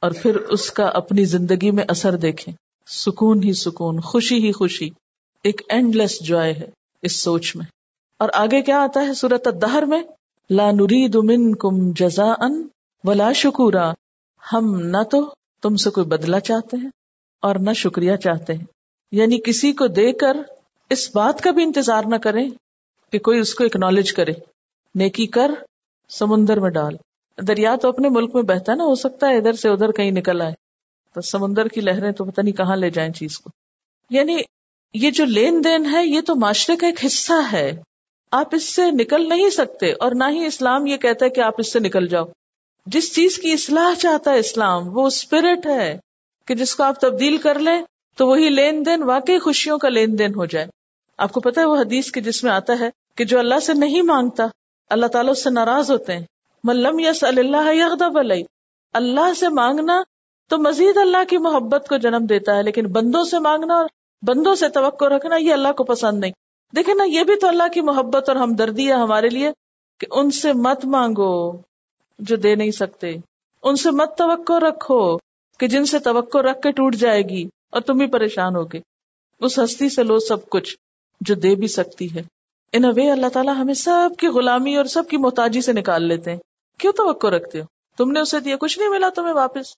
اور پھر اس کا اپنی زندگی میں اثر دیکھیں۔ سکون ہی سکون، خوشی ہی خوشی۔ ایک اینڈ لیس جوائے ہے اس سوچ میں۔ اور آگے کیا آتا ہے سورت دہر میں؟ لا نرید منکم جزا ان ولا شکورا۔ ہم نہ تو تم سے کوئی بدلا چاہتے ہیں اور نہ شکریہ چاہتے ہیں۔ یعنی کسی کو دے کر اس بات کا بھی انتظار نہ کریں کہ کوئی اس کو اکنالج کرے۔ نیکی کر، سمندر میں ڈال۔ دریا تو اپنے ملک میں بہتا نا، ہو سکتا ہے ادھر سے ادھر کہیں نکل آئے۔ تو سمندر کی لہریں تو پتہ نہیں کہاں لے جائیں چیز کو۔ یعنی یہ جو لین دین ہے، یہ تو معاشرے کا ایک حصہ ہے۔ آپ اس سے نکل نہیں سکتے اور نہ ہی اسلام یہ کہتا ہے کہ آپ اس سے نکل جاؤ۔ جس چیز کی اصلاح چاہتا ہے اسلام، وہ اسپرٹ ہے کہ جس کو آپ تبدیل کر لیں تو وہی لین دین، واقعی خوشیوں کا لین دین ہو جائے۔ آپ کو پتا ہے وہ حدیث کے جس میں آتا ہے کہ جو اللہ سے نہیں مانگتا، اللہ تعالیٰ اس سے ناراض ہوتے ہیں۔ ملم یس اللہ یغضب علیہ اللہ سے مانگنا تو مزید اللہ کی محبت کو جنم دیتا ہے، لیکن بندوں سے مانگنا اور بندوں سے توقع رکھنا یہ اللہ کو پسند نہیں۔ دیکھے نا، یہ بھی تو اللہ کی محبت اور ہمدردی ہے ہمارے لیے کہ ان سے مت مانگو جو دے نہیں سکتے۔ ان سے مت توقع رکھو کہ جن سے توقع رکھ کے ٹوٹ جائے گی اور تم ہی پریشان ہوگے۔ اس ہستی سے لو سب کچھ جو دے بھی سکتی ہے۔ ان وے اللہ تعالیٰ ہمیں سب کی غلامی اور سب کی محتاجی سے نکال لیتے ہیں۔ کیوں توقع رکھتے ہو؟ تم نے اسے دیا، کچھ نہیں ملا تمہیں واپس؟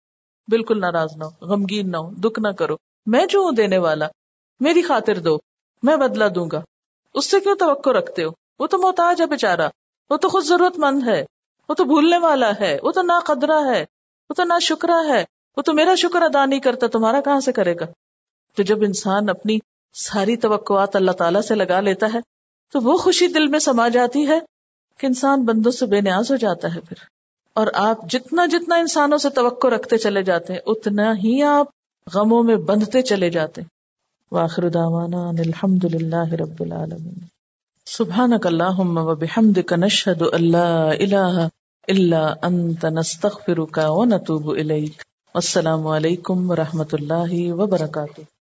بالکل ناراض نہ ہو، غمگین نہ ہو، دکھ نہ کرو۔ میں جو ہوں دینے والا، میری خاطر دو، میں بدلا دوں گا۔ اس سے کیوں توقع رکھتے ہو؟ وہ تو محتاج ہے بےچارا وہ تو خود ضرورت مند ہے، وہ تو بھولنے والا ہے، وہ تو نہ قدرا ہے، وہ تو نہ شکرا ہے، وہ تو میرا شکر ادا نہیں کرتا، تمہارا کہاں سے کرے گا؟ تو جب انسان اپنی ساری توقعات اللہ تعالیٰ سے لگا لیتا ہے، تو وہ خوشی دل میں سما جاتی ہے کہ انسان بندوں سے بے نیاز ہو جاتا ہے پھر۔ اور آپ جتنا جتنا انسانوں سے توقع رکھتے چلے جاتے ہیں، اتنا ہی آپ غموں میں بندھتے چلے جاتے ہیں۔ واخر دعوانا الحمد للہ رب العالمین۔ سبحانک اللہم و بحمدک نشہد اللہ الہ الا انت، نستغفرک و نتوب الیک۔ السلام علیکم و رحمت اللہ وبرکاتہ۔